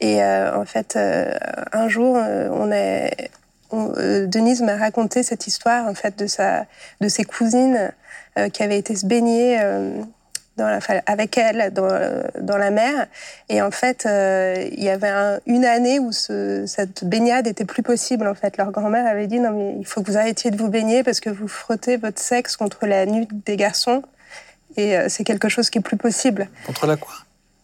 Speaker 4: Et euh, en fait, euh, un jour, euh, on on- euh, Denise m'a raconté cette histoire en fait de sa, de ses cousines euh, qui avaient été se baigner euh, dans la, enfin, avec elle dans, dans la mer. Et en fait, euh, il y avait un- une année où ce, cette baignade était plus possible. En fait, leur grand-mère avait dit non mais il faut que vous arrêtiez de vous baigner parce que vous frottez votre sexe contre la nuque des garçons. Et euh, c'est quelque chose qui est plus possible
Speaker 8: Contre la quoi?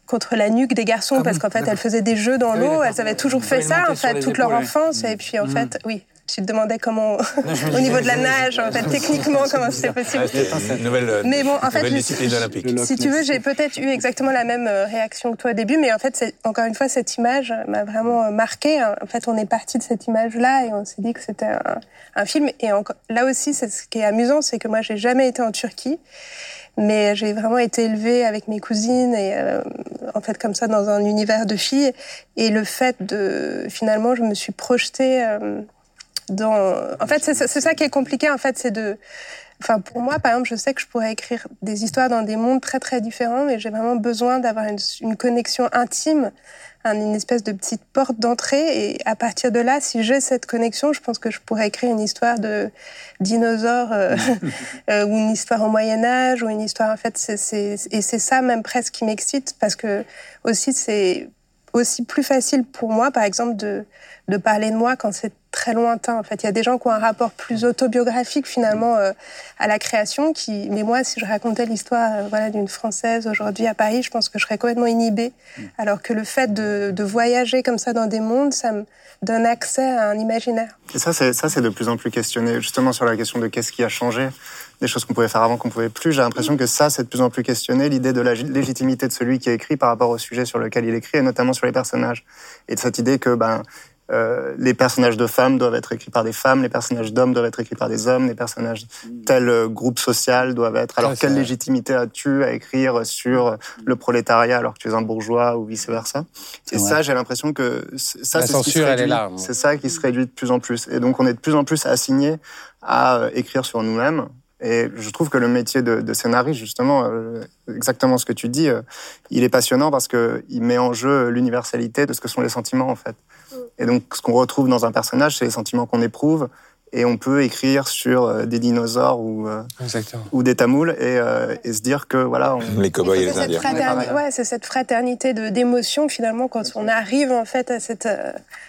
Speaker 4: Contre la nuque des garçons
Speaker 8: Ah
Speaker 4: parce
Speaker 8: bon,
Speaker 4: qu'en fait elles faisaient des jeux dans
Speaker 8: Ah oui,
Speaker 4: l'eau, elles avaient toujours fait ça en fait toute leur enfance et puis en
Speaker 8: Mm.
Speaker 4: fait oui. Tu te demandais comment, au niveau de la nage, en fait, techniquement, comment c'était possible.
Speaker 2: C'était une nouvelle, euh,
Speaker 4: Mais bon, en fait,
Speaker 2: discipline olympique.
Speaker 4: Si tu veux, j'ai peut-être eu exactement la même euh, réaction que toi au début, mais en fait, encore une fois, cette image m'a vraiment marqué. En fait, on est parti de cette image-là et on s'est dit que c'était un, un film. Et là aussi, c'est ce qui est amusant, c'est que moi, j'ai jamais été en Turquie, mais j'ai vraiment été élevée avec mes cousines et euh, en fait comme ça dans un univers de filles. Et le fait de, finalement, je me suis projetée. euh, dans... En fait, c'est ça- qui est compliqué, en fait, c'est de... Enfin, pour moi, par exemple, je sais que je pourrais écrire des histoires dans des mondes très, très différents, mais j'ai vraiment besoin d'avoir une, une connexion intime, un- une espèce de petite porte d'entrée. Et à partir de là, si j'ai cette connexion, je pense que je pourrais écrire une histoire de dinosaures euh, euh, ou une histoire au Moyen Âge ou une histoire, en fait, c'est, et c'est ça même presque qui m'excite parce que aussi, c'est aussi plus facile pour moi, par exemple, de, de parler de moi quand c'est très lointain. En fait, il y a des gens qui ont un rapport plus autobiographique finalement euh, à la création. Qui, mais moi, si je racontais l'histoire, euh, voilà, d'une française aujourd'hui à Paris, je pense que je serais complètement inhibée. Alors que le fait de, de voyager comme ça dans des mondes, ça me donne accès à un imaginaire.
Speaker 7: Et ça, c'est ça, c'est de plus en plus questionné, justement sur la question de qu'est-ce qui a changé, des choses qu'on pouvait faire avant qu'on pouvait plus. J'ai l'impression que ça, c'est de plus en plus questionné, l'idée de la lég- légitimité de celui qui écrit par rapport au sujet sur lequel il écrit, et notamment sur les personnages, et de cette idée que ben euh, les personnages de femmes doivent être écrits par des femmes, les personnages d'hommes doivent être écrits par des hommes, les personnages tel euh, groupe social doivent être. Alors quelle légitimité as-tu à écrire sur le prolétariat alors que tu es un bourgeois ou vice versa
Speaker 5: C'est
Speaker 7: Et
Speaker 5: vrai.
Speaker 7: ça, j'ai l'impression que ça,
Speaker 6: La
Speaker 7: c'est ce qui se
Speaker 6: censure, elle est
Speaker 7: réduit.
Speaker 6: là.
Speaker 7: C'est ça qui se réduit de plus en plus. Et donc, on est de plus en plus assigné à euh, écrire sur nous-mêmes. Et je trouve que le métier de, de scénariste, justement, euh, exactement ce que tu dis, euh, il est passionnant parce que il met en jeu l'universalité de ce que sont les sentiments, en fait. Et donc, ce qu'on retrouve dans un personnage, c'est les sentiments qu'on éprouve. Et on peut écrire sur euh, des dinosaures ou, euh, ou des tamouls et, euh, et se dire que, voilà, on,
Speaker 2: Les cow-boys et les
Speaker 4: C'est cette
Speaker 2: Indiens.
Speaker 4: fraternité, ouais, c'est cette fraternité de d'émotions finalement quand on arrive en fait à cette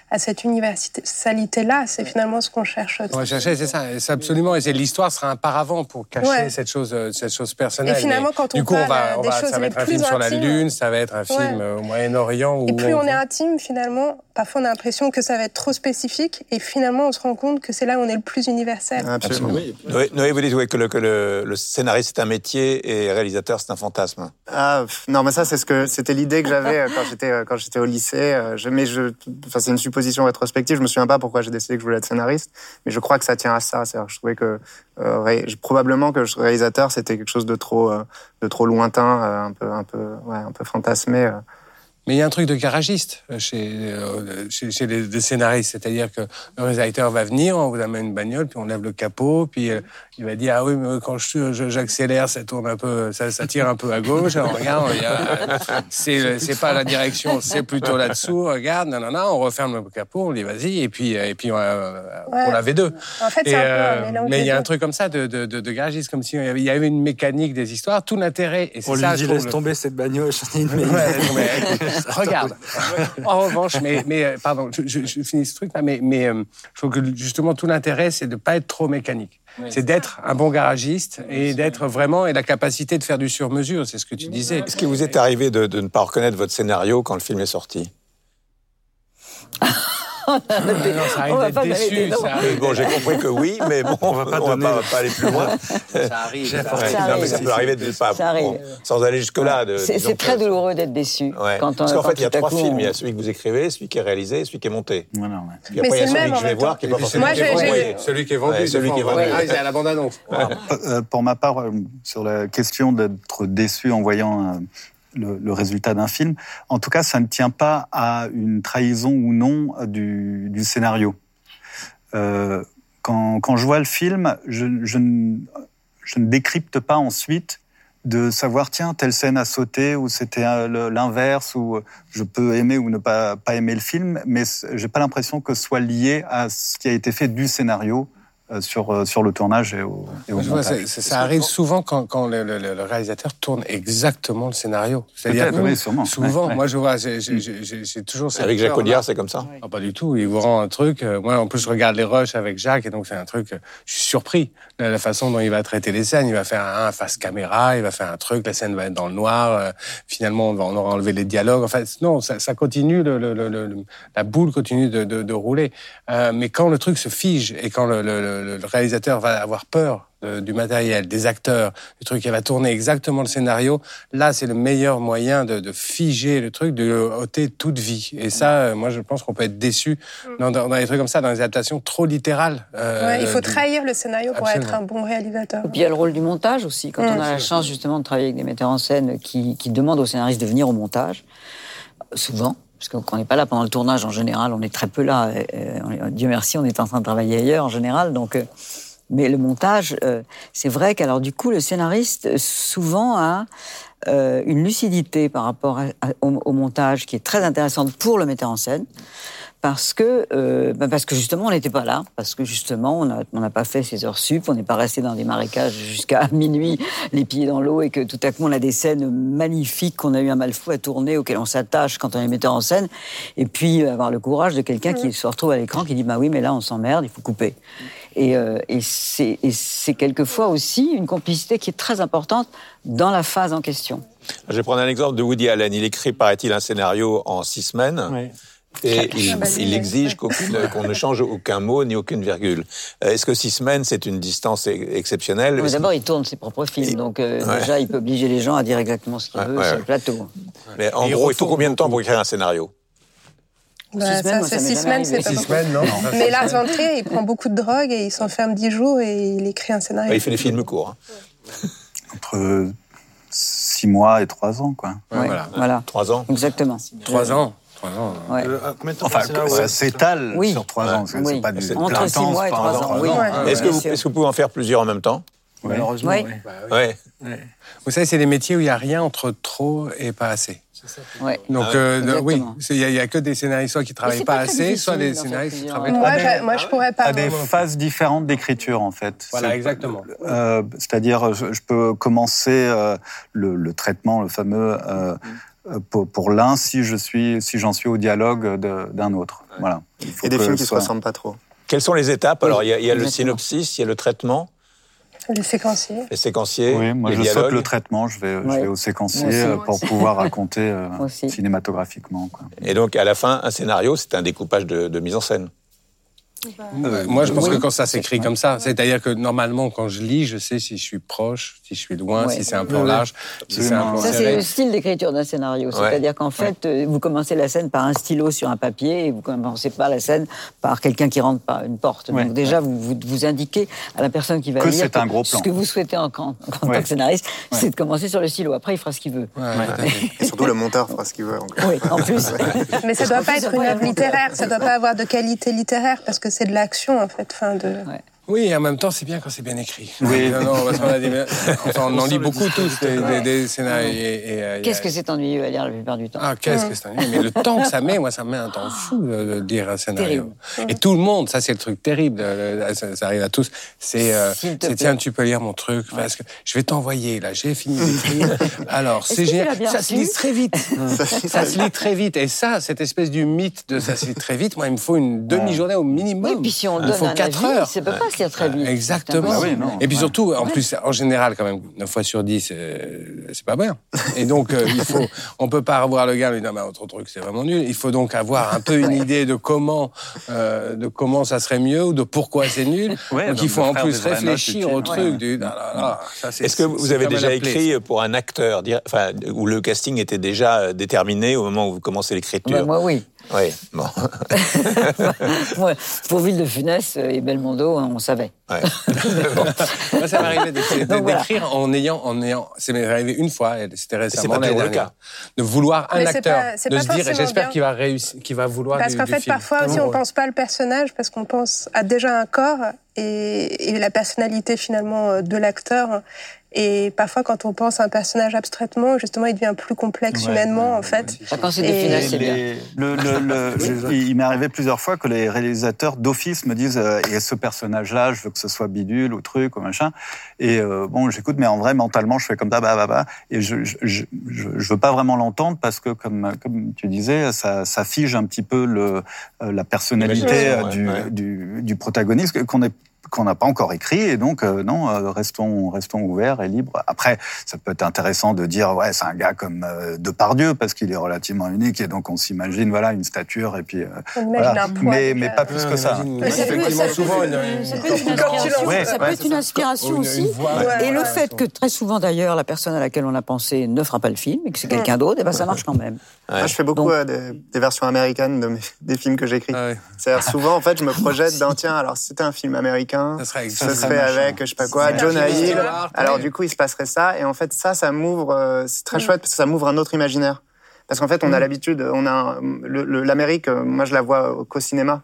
Speaker 4: à cette universalité là, c'est finalement ce qu'on cherche.
Speaker 6: On va chercher, c'est ça, c'est absolument. Et c'est l'histoire sera un paravent pour cacher
Speaker 4: Ouais.
Speaker 6: cette chose, cette chose personnelle.
Speaker 4: Et finalement,
Speaker 6: Mais
Speaker 4: quand on
Speaker 6: du coup, on va, on va,
Speaker 4: choses
Speaker 6: ça va être un film sur la
Speaker 4: intimes.
Speaker 6: lune, ça va être un film
Speaker 4: Ouais.
Speaker 6: au Moyen-Orient.
Speaker 4: Et plus on est
Speaker 6: voit-
Speaker 4: intime, finalement, parfois on a l'impression que ça va être trop spécifique, et finalement on se rend compte que c'est là où on est le plus universel.
Speaker 7: absolument.
Speaker 2: Noé, Noé, vous dites que, le, que le, le scénariste c'est un métier et réalisateur c'est un fantasme.
Speaker 7: Ah pff, non, mais ça c'est ce que c'était l'idée que j'avais euh, quand j'étais euh, quand j'étais au lycée. euh, Je, mais je, enfin c'est une supposition rétrospective. Je me souviens pas pourquoi j'ai décidé que je voulais être scénariste, mais je crois que ça tient à ça. C'est-à-dire, que je trouvais que euh, ré- probablement que je- réalisateur c'était quelque chose de trop euh, de trop lointain, euh, un peu un peu ouais, un peu fantasmé.
Speaker 6: Mais il y a un truc de garagiste euh, chez, euh, chez, chez les, les scénaristes, c'est-à-dire que le réalisateur va venir, on vous amène une bagnole, puis on lève le capot, puis euh, il va dire ah oui mais quand je je- j'accélère, ça tourne un peu, ça, ça tire un peu à gauche. Alors, regarde, a- c'est c'est pas la direction, c'est plutôt là-dessous. Regarde, non non non, on referme le capot, on dit vas-y, et puis et puis euh,
Speaker 4: Ouais.
Speaker 6: pour la V2.
Speaker 4: En fait,
Speaker 6: Et,
Speaker 4: c'est peu
Speaker 6: euh,
Speaker 4: un
Speaker 6: mais il y a un truc comme ça de, de, de, de garagiste, comme s'il y avait- il y avait une mécanique des histoires, tout l'intérêt. Et c'est
Speaker 8: On lui
Speaker 6: ça,
Speaker 8: dit
Speaker 6: je
Speaker 8: laisse tomber cette bagnole, ai une
Speaker 6: regarde. En revanche, mais, mais euh, pardon, je, je, je finis ce truc-là, mais, mais euh, je trouve que justement tout l'intérêt, c'est de pas être trop mécanique. C'est d'être un bon garagiste et d'être vraiment et la capacité de faire du sur-mesure. C'est ce que tu disais.
Speaker 2: Est-ce qu'il vous est arrivé de, de ne pas reconnaître votre scénario quand le film est sorti?
Speaker 6: Non, ça
Speaker 3: On
Speaker 6: arrive
Speaker 3: va
Speaker 6: d'être
Speaker 3: pas donner
Speaker 6: déçu. ça.
Speaker 2: Bon, j'ai compris que oui, mais bon, on
Speaker 8: va pas
Speaker 2: va
Speaker 8: donner-
Speaker 2: pas, pas aller plus loin.
Speaker 9: Ça arrive. Ça
Speaker 2: non,
Speaker 9: arrive.
Speaker 3: arrive.
Speaker 2: mais ça peut arriver de ne pas,
Speaker 3: Ça arrive.
Speaker 2: bon, sans aller jusque-là. de-
Speaker 3: C'est très douloureux d'être déçu.
Speaker 2: Ouais.
Speaker 3: Quand on,
Speaker 2: Parce qu'en fait, il y a trois
Speaker 3: coup,
Speaker 2: films.
Speaker 3: on-
Speaker 2: Il y a celui que vous écrivez, celui qui est réalisé et celui qui est monté.
Speaker 5: Voilà, ouais.
Speaker 2: Puis
Speaker 4: Mais
Speaker 2: après, il y a celui
Speaker 4: même
Speaker 2: que je vais voir qui est pas
Speaker 6: C'est
Speaker 2: forcément
Speaker 4: Moi,
Speaker 6: celui qui est
Speaker 4: j'ai-
Speaker 6: vendu. Celui qui est vendu.
Speaker 2: Ouais, celui
Speaker 6: des
Speaker 2: qui est
Speaker 6: fois,
Speaker 2: vendu.
Speaker 6: Ah, c'est à la bande-annonce.
Speaker 5: Euh, pour ma part, euh, sur la question d'être déçu en voyant un, le, résultat d'un film. En tout cas, ça ne tient pas à une trahison ou non du, scénario. Euh, quand, je vois le film, je, ne, décrypte pas ensuite de savoir tiens telle scène a sauté ou c'était l'inverse ou je peux aimer ou ne pas, pas aimer le film, mais j'ai pas l'impression que ce soit lié à ce qui a été fait du scénario euh, sur, euh, sur le tournage et au, et au
Speaker 6: vois, ça, ça, arrive souvent quand, quand le, le, le, réalisateur tourne exactement le scénario.
Speaker 5: C'est-à-dire que
Speaker 6: oui,
Speaker 5: sûrement.
Speaker 6: souvent,
Speaker 5: ouais,
Speaker 6: moi je vois, j'ai toujours cette
Speaker 2: Avec Jacques Audiard, c'est comme ça
Speaker 6: ah, Pas du tout. Il vous rend un truc. Euh, moi, en plus, je regarde les rushs avec Jacques et donc c'est un truc. Je suis surpris de la façon dont il va traiter les scènes. Il va faire un face caméra, il va faire un truc. La scène va être dans le noir. finalement, on, va, on aura enlevé les dialogues. En fait, non, ça, ça continue. Le, la boule continue de, de, de rouler. Euh, mais quand le truc se fige et quand le, le réalisateur va avoir peur de, du matériel, des acteurs, du truc qui va tourner exactement le scénario, là, c'est le meilleur moyen de, de, figer le truc, de ôter toute vie. Et ça, euh, moi, je pense qu'on peut être déçu dans, dans, dans, des trucs comme ça, dans des adaptations trop littérales.
Speaker 4: Euh, ouais, il faut du... trahir le scénario pour Absolument. être un bon réalisateur.
Speaker 3: Et puis il y a le rôle du montage aussi. Quand mmh. on a la chance justement de travailler avec des metteurs en scène qui, qui demandent aux scénaristes de venir au montage, souvent, parce qu'on n'est pas là pendant le tournage en général, on est très peu là. Dieu merci, on est en train de travailler ailleurs en général. Donc, euh, mais le montage, euh, c'est vrai qu'alors du coup, le scénariste souvent a euh, une lucidité par rapport au, au, montage qui est très intéressante pour le metteur en scène. Parce que, euh, bah parce que justement, on n'était pas là, parce que justement, on n'a on pas fait ses heures sup, on n'est pas resté dans des marécages jusqu'à minuit, les pieds dans l'eau, et que tout à coup, on a des scènes magnifiques qu'on a eu un mal fou à tourner, auxquelles on s'attache quand on est metteur en scène, et puis avoir le courage de quelqu'un mmh. qui se retrouve à l'écran, qui dit, bah oui, mais là, on s'emmerde, il faut couper. Et, euh, et c'est quelquefois aussi une complicité qui est très importante dans la phase en question.
Speaker 2: Je vais prendre un exemple de Woody Allen. Il écrit, paraît-il, un scénario en six semaines. Oui. Et il, il exige qu'on qu ne change aucun mot ni aucune virgule. Est-ce que six semaines, c'est une distance exceptionnelle?
Speaker 3: D'abord, il tourne ses propres films, donc euh, ouais. déjà, il peut obliger les gens à dire exactement ce qu'il ouais, veut ouais, sur le plateau.
Speaker 2: Mais en gros, il faut combien de temps pour écrire un scénario?
Speaker 4: Bah, six semaines, ça, six semaines, c'est
Speaker 6: six semaines, non.
Speaker 4: Mais Lars von Trier, il prend beaucoup de drogue et il s'enferme dix jours et il écrit un scénario.
Speaker 2: il fait des films courts.
Speaker 5: Hein. Entre six mois et trois ans, quoi.
Speaker 3: voilà. voilà.
Speaker 2: Trois ans.
Speaker 3: Exactement.
Speaker 6: Trois ans.
Speaker 3: Ouais.
Speaker 5: Euh, enfin, ça s'étale
Speaker 3: oui.
Speaker 5: sur trois ans.
Speaker 3: Oui.
Speaker 5: C'est pas du
Speaker 3: Entre six mois et trois ans. Oui.
Speaker 2: Est-ce que, vous, est que vous pouvez en faire plusieurs en même temps?
Speaker 8: Malheureusement,
Speaker 3: oui.
Speaker 8: oui.
Speaker 6: Bah, oui. Vous savez, c'est des métiers où il n'y a rien entre trop et pas assez.
Speaker 3: Ouais.
Speaker 6: Donc, ah, euh, oui, il n'y a, a, que des scénaristes soit qui ne travaillent pas, pas assez, soit des scénaristes qui travaillent
Speaker 4: moi, trop. Moi, je pourrais pas.
Speaker 5: À des phases différentes d'écriture, en fait.
Speaker 6: Voilà, exactement.
Speaker 5: Euh, C'est-à-dire, je, je, peux commencer euh, le, le, traitement, le fameux. Euh, pour, pour l'un si je suis si j'en suis au dialogue d'un autre. Ouais. Voilà.
Speaker 7: Il faut Et des films qui soit... se ressemblent pas trop.
Speaker 2: Quelles sont les étapes? Alors il y a, il y a le synopsis, il y a le traitement.
Speaker 4: Les séquenciers.
Speaker 2: Les séquenciers.
Speaker 5: Oui, moi
Speaker 2: les
Speaker 5: je
Speaker 2: dialogues.
Speaker 5: saute le traitement, je vais, ouais. je vais au séquencier aussi, euh, pour pouvoir raconter euh, cinématographiquement. Quoi.
Speaker 2: Et donc à la fin, un scénario, c'est un découpage de, de mise en scène.
Speaker 6: Euh, moi, je pense oui. que quand ça s'écrit comme ça, c'est-à-dire que normalement, quand je lis, je sais si je suis proche, si je suis loin, ouais. si c'est un plan large, si c'est un plan
Speaker 3: Ça, c'est le style d'écriture d'un scénario. C'est-à-dire ouais. qu'en fait, euh, vous commencez la scène par un stylo sur un papier et vous commencez pas la scène par quelqu'un qui rentre par une porte. Donc déjà, vous, vous, vous indiquez à la personne qui va
Speaker 5: que
Speaker 3: lire
Speaker 5: que un gros plan.
Speaker 3: ce que vous souhaitez en, en, en tant que scénariste, c'est de commencer sur le stylo. Après, il fera ce qu'il veut.
Speaker 7: Et surtout, le monteur fera ce qu'il veut.
Speaker 3: Oui, en plus.
Speaker 4: Mais ça doit pas être une œuvre littéraire. Ça doit pas avoir de qualité littéraire parce que c'est de l'action en fait. Fin de...
Speaker 6: Oui, et en même temps, c'est bien quand c'est bien écrit.
Speaker 5: Oui.
Speaker 6: Non, non, parce qu'on a des... enfin, on en lit beaucoup tous des, des, des scénarios.
Speaker 3: Euh, qu'est-ce que c'est ennuyeux à lire la plupart du temps
Speaker 6: Ah, qu'est-ce que c'est ennuyeux? Mais le temps que ça met, moi, ça me met un temps fou de, lire un scénario. Terrible. Et tout le monde, ça c'est le truc terrible, ça, ça arrive à tous, c'est euh, tiens, tu peux lire mon truc, ouais. parce que je vais t'envoyer, là, j'ai fini d'écrire. Alors, c'est génial. Ça se lit très vite. ça se lit très vite. Et ça, cette espèce du mythe de ça se lit très vite, moi, il me faut une demi-journée au minimum.
Speaker 3: Oui, puis si on donne
Speaker 6: faut
Speaker 3: un
Speaker 6: 4
Speaker 3: avis, peut pas très vite.
Speaker 6: Exactement.
Speaker 5: Ah oui, non,
Speaker 6: et puis
Speaker 5: ouais.
Speaker 6: surtout, en plus, en général, quand même, 9 fois sur 10, euh, c'est pas bien. Et donc, euh, il faut, on peut pas revoir le gars et lui dire, votre truc, c'est vraiment nul. Il faut donc avoir un peu une idée de comment, euh, de comment ça serait mieux ou de pourquoi c'est nul.
Speaker 5: Ouais,
Speaker 6: donc, il faut en plus réfléchir au
Speaker 5: ouais.
Speaker 6: truc. Du, ah
Speaker 2: Est-ce que vous avez déjà écrit pour un acteur, enfin, où le casting était déjà déterminé au moment où vous commencez l'écriture?
Speaker 3: Bah, Moi, oui.
Speaker 2: Oui, bon.
Speaker 3: Ouais, pour Ville de Funès et Belmondo, hein, on savait.
Speaker 2: Ouais.
Speaker 6: Moi, ça m'est arrivé
Speaker 3: voilà.
Speaker 6: d'écrire en ayant, en ayant, c'est m'est arrivé une fois, et c'était récemment
Speaker 2: pas
Speaker 6: l'année
Speaker 2: toujours le cas.
Speaker 6: de vouloir un
Speaker 4: Mais c'est
Speaker 6: acteur,
Speaker 4: pas- c'est
Speaker 6: de
Speaker 4: pas
Speaker 6: se dire, j'espère qu'il va réussir, qu'il va vouloir
Speaker 4: Parce qu'en fait,
Speaker 6: film.
Speaker 4: parfois aussi, on pense pas le personnage parce qu'on pense à déjà un corps et, et la personnalité finalement euh, de l'acteur. Et parfois, quand on pense à un personnage abstraitement, justement, il devient plus complexe
Speaker 5: Ouais,
Speaker 4: humainement,
Speaker 5: ouais,
Speaker 4: en fait.
Speaker 3: Ah, Quand c'est
Speaker 4: Et-
Speaker 3: de Funès, c'est bien.
Speaker 5: Le- le- le- il il m'est arrivé plusieurs fois que les réalisateurs d'office me disent euh, et ce personnage-là, je veux que ce soit bidule ou truc ou machin. Et euh, bon, j'écoute, mais en vrai, mentalement, je fais comme ça, bah, bah, bah. Et je, je, je, je je veux pas vraiment l'entendre parce que, comme, comme tu disais, ça, ça fige un petit peu le, euh, la personnalité
Speaker 2: L'imagination,
Speaker 5: euh, du,
Speaker 2: ouais, ouais.
Speaker 5: du, du protagoniste qu'on est qu'on n'a pas encore écrit et donc euh, non euh, restons restons ouverts et libres après ça peut être intéressant de dire ouais c'est un gars comme euh, Depardieu parce qu'il est relativement unique et donc on s'imagine voilà une stature et puis euh,
Speaker 4: On imagine
Speaker 5: voilà.
Speaker 4: un poids,
Speaker 5: mais mais pas plus que ça
Speaker 3: ça peut- être une inspiration, aussi. Et le fait que très souvent d'ailleurs la personne à laquelle on a pensé ne fera pas le film et que c'est quelqu'un d'autre, et ben ça marche quand même.
Speaker 7: Moi, je fais beaucoup
Speaker 3: Donc-
Speaker 7: euh, des, des versions américaines de mes- des films que j'écris.
Speaker 6: Ah ouais.
Speaker 7: C'est-à-dire souvent, en fait, je me projette dans tiens, alors si c'était un film américain,
Speaker 6: Ça serait avec-
Speaker 7: ça
Speaker 6: ça
Speaker 7: serait
Speaker 5: machin.
Speaker 7: avec, je sais pas quoi,
Speaker 6: Martin
Speaker 7: Hill. Alors du coup, il se passerait ça, et en fait, ça, ça m'ouvre. euh, c'est très chouette parce que ça m'ouvre un autre imaginaire. Parce qu'en fait, on a l'habitude, on a l'Amérique. euh, Moi, je la vois au- qu'au cinéma.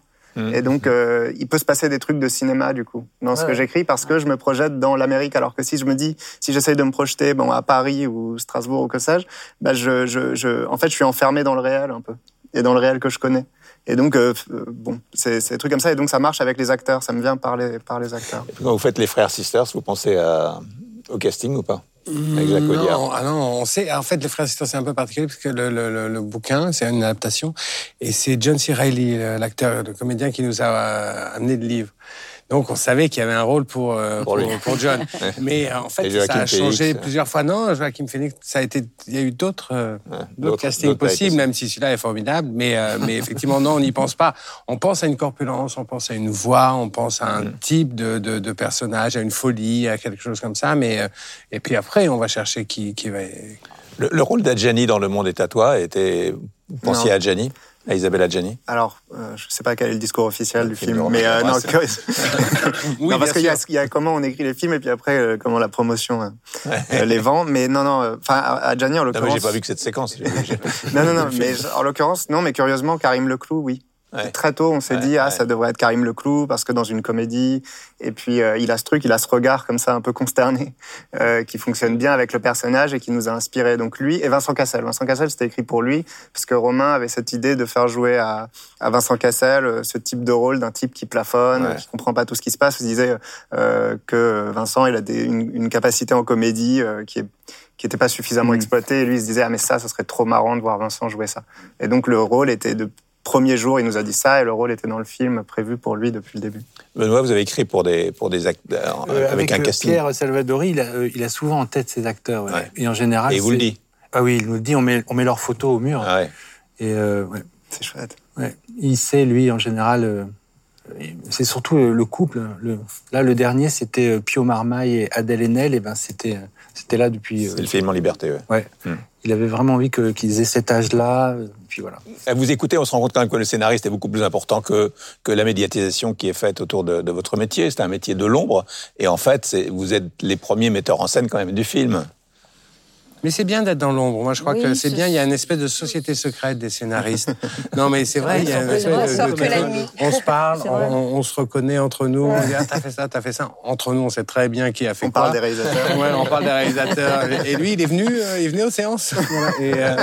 Speaker 7: Et donc, euh, il peut se passer des trucs de cinéma, du coup, dans ce que j'écris, parce que je me projette dans l'Amérique. Alors que si je me dis, si j'essaye de me projeter bon, à Paris ou Strasbourg ou que sais-je, bah, je, je, je, en fait, je suis enfermé dans le réel un peu. Et dans le réel que je connais. Et donc, euh, euh, bon, c'est des trucs comme ça. Et donc, ça marche avec les acteurs. Ça me vient par les, par les acteurs.
Speaker 2: Et puis quand vous faites les frères sisters, vous pensez à- au casting ou pas? Avec Jacques.
Speaker 6: Non, ah non, on sait. En fait, les frères sœurs, c'est un peu particulier parce que le, le, le, le bouquin, c'est une adaptation, et c'est John C. Reilly, l'acteur, le comédien, qui nous a euh, amené le livre. Donc, on savait qu'il y avait un rôle pour euh,
Speaker 2: Pour
Speaker 6: pour,
Speaker 2: lui.
Speaker 6: pour John. Mais euh, en fait, ça a changé plusieurs fois. Non, Joachim Phoenix, ça a été. Il y a eu d'autres euh,
Speaker 2: Ouais,
Speaker 6: castings possibles, même si celui-là est formidable. Mais euh, mais effectivement, non, on n'y pense pas. On pense à une corpulence, on pense à une voix, on pense à un
Speaker 2: Mm.
Speaker 6: type de, de, de personnage, à une folie, à quelque chose comme ça. Mais et puis après, on va chercher qui qui va.
Speaker 2: Le, le rôle d'Adjani dans Le Monde est à toi était. Vous pensiez
Speaker 7: Non.
Speaker 2: à Adjani? À Isabelle Adjani
Speaker 7: Alors, euh, je sais pas quel est le discours officiel du
Speaker 2: film
Speaker 7: mais euh, non, que-
Speaker 6: Oui,
Speaker 7: non, parce qu'il y a,
Speaker 6: sûr.
Speaker 7: il y a comment on écrit les films et puis après euh, comment la promotion euh, euh, les vend. Mais non, non, euh, enfin à Gianni en
Speaker 2: Non, mais
Speaker 7: l'occurrence.
Speaker 2: j'ai pas vu que cette séquence.
Speaker 7: Non, non, non, mais en l'occurrence, non, mais curieusement, Karim Leclou, oui.
Speaker 2: Ouais.
Speaker 7: Très tôt, on s'est
Speaker 2: Ouais,
Speaker 7: dit, ah,
Speaker 2: ouais.
Speaker 7: ça devrait être Karim Leclou, parce que dans une comédie, et puis euh, il a ce truc, il a ce regard comme ça, un peu consterné, euh, qui fonctionne bien avec le personnage et qui nous a inspiré. Donc lui et Vincent Cassel. Vincent Cassel, c'était écrit pour lui, parce que Romain avait cette idée de faire jouer à, à Vincent Cassel euh, ce type de rôle d'un type qui plafonne, qui comprend pas tout ce qui se passe. Il disait euh, que Vincent, il a des, une, une capacité en comédie euh, qui est qui était pas suffisamment
Speaker 5: Mm.
Speaker 7: exploitée. Et lui, il se disait, ah, mais ça, ça serait trop marrant de voir Vincent jouer ça. Et donc, le rôle était de premier jour, il nous a dit ça, et le rôle était dans le film prévu pour lui depuis le début.
Speaker 2: Benoît, vous avez écrit pour des, pour des acteurs
Speaker 8: Euh,
Speaker 2: avec, un
Speaker 8: euh,
Speaker 2: casting.
Speaker 8: Pierre Salvadori, il a, euh, il a souvent en tête ses acteurs. ouais.
Speaker 2: Ouais.
Speaker 8: Et en général.
Speaker 2: Et il vous le dit.
Speaker 8: Ah oui, il nous le dit, on met, on met leurs photos au mur.
Speaker 2: Ah ouais.
Speaker 8: Et euh, ouais,
Speaker 7: C'est chouette.
Speaker 8: ouais. il sait, lui, en général. euh, c'est surtout le couple. Le, là, le dernier, c'était Pio Marmaille et Adèle Haenel. Et ben, c'était, euh, c'était là depuis. euh,
Speaker 2: C'est le film en liberté. ouais.
Speaker 8: ouais.
Speaker 2: Hmm.
Speaker 8: Il avait vraiment envie que, qu'ils aient cet âge-là. euh, Puis voilà.
Speaker 2: À vous écouter, on se rend compte quand même que le scénariste est beaucoup plus important que, que la médiatisation qui est faite autour de, de votre métier. C'est un métier de l'ombre. Et en fait, vous êtes les premiers metteurs en scène quand même du film.
Speaker 6: Mais c'est bien d'être dans l'ombre. Moi, je crois
Speaker 3: Oui,
Speaker 6: que c'est bien. Il y a une espèce de société secrète des scénaristes. non, mais c'est vrai. Il y a une
Speaker 3: C'est
Speaker 6: espèce
Speaker 3: vrai,
Speaker 6: de-
Speaker 3: ça,
Speaker 6: de-
Speaker 3: que la
Speaker 6: de-
Speaker 4: nuit.
Speaker 6: on se parle, on, on se reconnaît entre nous. On dit ah t'as fait ça, t'as fait ça. Entre nous, on sait très bien qui a fait
Speaker 7: On
Speaker 6: quoi.
Speaker 7: parle des réalisateurs.
Speaker 6: Ouais, on parle des réalisateurs. Et lui, il est venu, euh, il venu aux séances. Et, euh,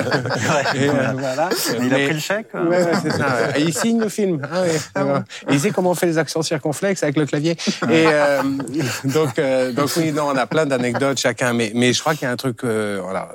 Speaker 6: et, euh, voilà.
Speaker 5: Mais il a pris le chèque
Speaker 6: Ouais, ouais, c'est ça. ouais. Et il signe le film. Ah, ouais. Et il sait comment on fait les accents circonflexes avec le clavier. Et euh, donc, euh, donc oui, non, on a plein d'anecdotes chacun. Mais, mais je crois qu'il y a un truc. Euh, voilà,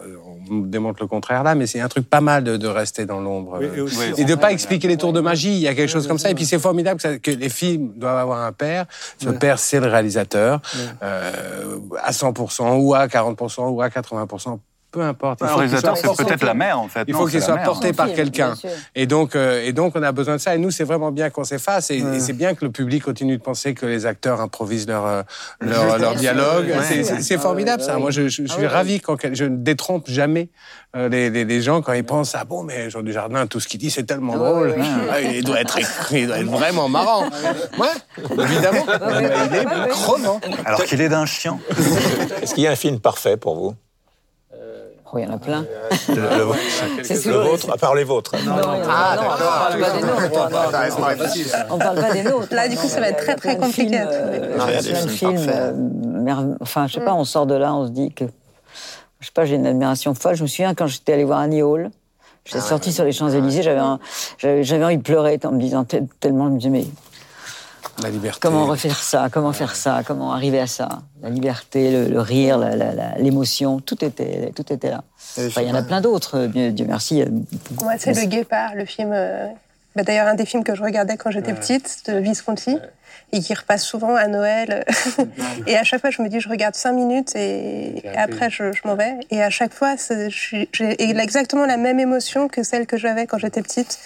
Speaker 6: on me démontre le contraire là, mais c'est un truc pas mal de, de rester dans l'ombre
Speaker 8: Oui,
Speaker 6: euh,
Speaker 8: et aussi,
Speaker 6: et de pas expliquer les tours de magie. Il y a quelque chose comme ça. Et puis c'est formidable que, ça- que les films doivent avoir un père. Ce père, c'est le réalisateur, euh, à 100% ou à 40% ou à 80%. Peu importe. Qu'il
Speaker 5: réalisateur, c'est peut-être la mère, en fait.
Speaker 6: Il faut qu'il soit porté
Speaker 3: Son
Speaker 6: par quelqu'un. Et donc, euh, et donc, on a besoin de ça. Et nous, c'est vraiment bien qu'on s'efface. Et, et c'est bien que le public continue de penser que les acteurs improvisent leur, euh, leur, leur dialogue.
Speaker 3: Ouais.
Speaker 6: C'est-
Speaker 3: Ah
Speaker 6: formidable,
Speaker 3: ouais,
Speaker 6: ça. Moi, je, je- je
Speaker 3: Ah
Speaker 6: suis
Speaker 3: ouais.
Speaker 6: ravi quand je ne détrompe jamais euh, les, les, les gens quand ils pensent ah bon, mais Jean Dujardin, tout ce qu'il dit, c'est tellement
Speaker 3: Ah ouais,
Speaker 6: drôle.
Speaker 3: ouais, ouais.
Speaker 6: Ah, il doit être écrit, il doit être vraiment marrant. Ouais, évidemment. il est crevant.
Speaker 5: Alors qu'il est d'un chien.
Speaker 2: Est-ce qu'il y a un film parfait pour vous?
Speaker 3: Oh, il y en a plein.
Speaker 2: Le, le-
Speaker 3: C'est
Speaker 2: le vôtre, à part les vôtres.
Speaker 3: Non, non, non, on parle pas des nôtres. non, non. On parle pas des nôtres.
Speaker 4: Là, du coup, ça va être très, très compliqué à
Speaker 3: euh,
Speaker 4: trouver.
Speaker 7: Y a des
Speaker 3: plein de
Speaker 7: films
Speaker 3: euh, Enfin, je sais pas, on sort de là, on se dit que. Je sais pas, j'ai une admiration folle. Je me souviens quand j'étais allé voir Annie Hall. J'étais
Speaker 7: Ah
Speaker 3: sortie
Speaker 7: ouais.
Speaker 3: sur les Champs-Élysées, j'avais un- j'avais j'avais envie de pleurer en me disant tel- tellement, je me disais, mais
Speaker 6: La liberté.
Speaker 3: comment refaire ça Comment faire ça Comment arriver à ça? La liberté, le, le rire, l'émotion, tout était, tout était là. Enfin, il y en a plein d'autres, euh, Dieu, merci. beaucoup.
Speaker 4: Moi, c'est Le Guépard, le film. euh, bah, D'ailleurs, un des films que je regardais quand j'étais petite, de Visconti, et qui repasse souvent à Noël. et à chaque fois, je me dis, je regarde cinq minutes et, et après, je, je m'en vais. Et à chaque fois, j'ai exactement la même émotion que celle que j'avais quand j'étais petite.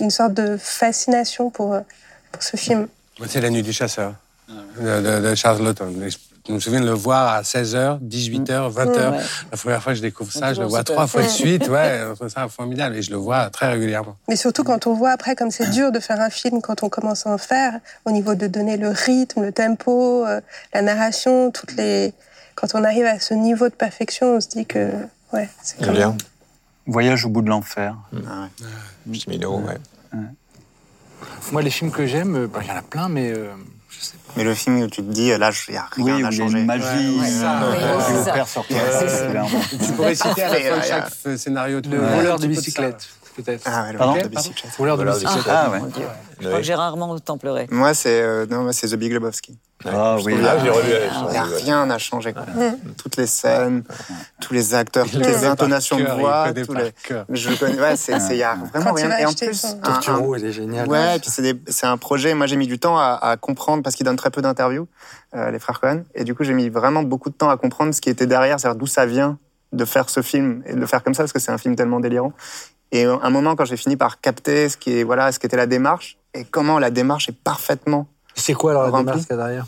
Speaker 4: Une sorte de fascination pour, euh, pour ce film.
Speaker 6: C'est La Nuit du Chasseur de, de- de. Je me souviens de le voir à 16h, 18h, 20h.
Speaker 3: Ouais.
Speaker 6: La première fois que je découvre ça, je le vois
Speaker 3: super.
Speaker 6: trois fois de suite. Ouais, je trouve ça formidable et je le vois très régulièrement.
Speaker 4: Mais surtout quand on voit après comme c'est dur de faire un film quand on commence à en faire, au niveau de donner le rythme, le tempo, euh, la narration, toutes les. Quand on arrive à ce niveau de perfection, on se dit que ouais, c'est même.
Speaker 5: Voyage au bout de l'enfer.
Speaker 7: Ah ouais.
Speaker 2: Chimino, ouais.
Speaker 8: Moi, les films que j'aime, euh, bah, il y en a plein, mais euh, je sais pas.
Speaker 7: Mais le film où tu te dis, là, il n'y a
Speaker 5: Oui,
Speaker 7: rien
Speaker 5: où il y
Speaker 7: à
Speaker 5: a
Speaker 7: changer.
Speaker 5: une magie.
Speaker 3: Ouais,
Speaker 5: euh,
Speaker 3: ça.
Speaker 7: ça.
Speaker 6: Tu pourrais citer à la fin de
Speaker 7: Parfait,
Speaker 6: chaque scénario.
Speaker 8: Le voleur de bicyclette, peut-être.
Speaker 7: Ah ouais, le
Speaker 5: Pardon
Speaker 7: voleur de bicyclette.
Speaker 5: Ah ouais.
Speaker 3: Je
Speaker 2: Oui.
Speaker 3: crois que j'ai rarement autant pleuré.
Speaker 7: Moi, c'est euh, non, moi, c'est The Big Lebowski.
Speaker 5: Ah oui.
Speaker 2: Ah, j'ai revu.
Speaker 3: Ah,
Speaker 7: rien à changer. Quoi. Toutes les scènes, tous les acteurs, toutes les intonations de voix, tous les. Je le connais. Ouais, c'est, il y a vraiment rien. Et en plus,
Speaker 8: Turturro, il est génial.
Speaker 7: Ouais, et puis c'est, un projet. Moi, j'ai mis du temps à, comprendre parce qu'ils donnent très peu d'interviews, euh, les frères Cohen. Et du coup, j'ai mis vraiment beaucoup de temps à comprendre ce qui était derrière, c'est-à-dire d'où ça vient de faire ce film et de le faire comme ça parce que c'est un film tellement délirant. Et à un moment, quand j'ai fini par capter ce qui est voilà, ce qu'était la démarche et comment la démarche est parfaitement
Speaker 8: C'est quoi alors la
Speaker 7: Rempli.
Speaker 8: démarche qu'il y a derrière?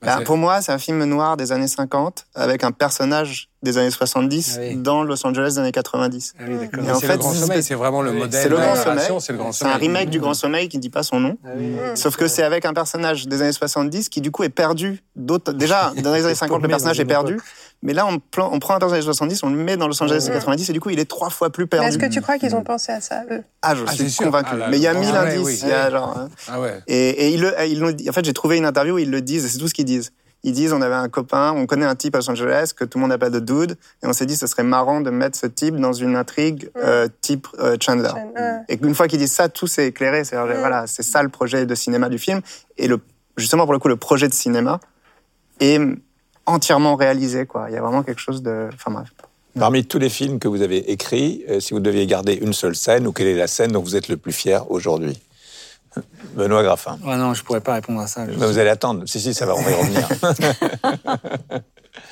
Speaker 7: Bah,
Speaker 6: c'est-
Speaker 7: pour moi, c'est un film noir des années 50 avec un personnage des années 70
Speaker 8: Ah oui.
Speaker 7: dans Los Angeles des années 90.
Speaker 8: Ah oui.
Speaker 7: Et en
Speaker 6: c'est
Speaker 7: fait,
Speaker 6: le grand
Speaker 7: c'est-
Speaker 6: sommeil, c'est vraiment le
Speaker 8: Oui,
Speaker 6: modèle.
Speaker 7: C'est le
Speaker 6: de la
Speaker 7: grand sommeil.
Speaker 6: C'est le grand
Speaker 7: C'est un
Speaker 6: sommeil.
Speaker 7: remake du Grand Sommeil qui ne dit pas son nom.
Speaker 8: Ah oui.
Speaker 7: Sauf que c'est avec un personnage des années 70 qui du coup est perdu. D'autres, déjà, dans les années 50, le personnage est perdu. Mais là, on, plan- on prend un personnage des années 70, on le met dans Los Angeles des années 90 et du coup, il est trois fois plus perdu.
Speaker 4: est-ce que tu crois qu'ils ont pensé à ça, eux?
Speaker 7: Ah, je
Speaker 6: Ah,
Speaker 7: suis convaincu.
Speaker 6: Ah,
Speaker 7: Mais il y a
Speaker 6: le
Speaker 7: mille
Speaker 6: sommeil,
Speaker 7: indices.
Speaker 6: oui.
Speaker 7: Il y a genre, hein.
Speaker 6: Ah ouais.
Speaker 7: Et, et ils le, ils l'ont dit. En fait, j'ai trouvé une interview où ils le disent, et c'est tout ce qu'ils disent. Ils disent, on avait un copain, on connaît un type à Los Angeles, que tout le monde appelle de dude, et on s'est dit, ce serait marrant de mettre ce type dans une intrigue euh, type euh, Chandler.
Speaker 4: Ah.
Speaker 7: Et une fois qu'ils disent ça, tout s'est éclairé. C'est voilà, c'est ça le projet de cinéma du film. Et le, justement, pour le coup, le projet de cinéma est entièrement réalisé, quoi. Il y a vraiment quelque chose de, enfin bref.
Speaker 2: Parmi tous les films que vous avez écrits, euh, si vous deviez garder une seule scène, ou quelle est la scène dont vous êtes le plus fier aujourd'hui? Benoît Graffin.
Speaker 8: Ah non, je pourrais pas répondre à ça.
Speaker 2: Mais vous allez attendre. Si, si, ça va, on va y revenir.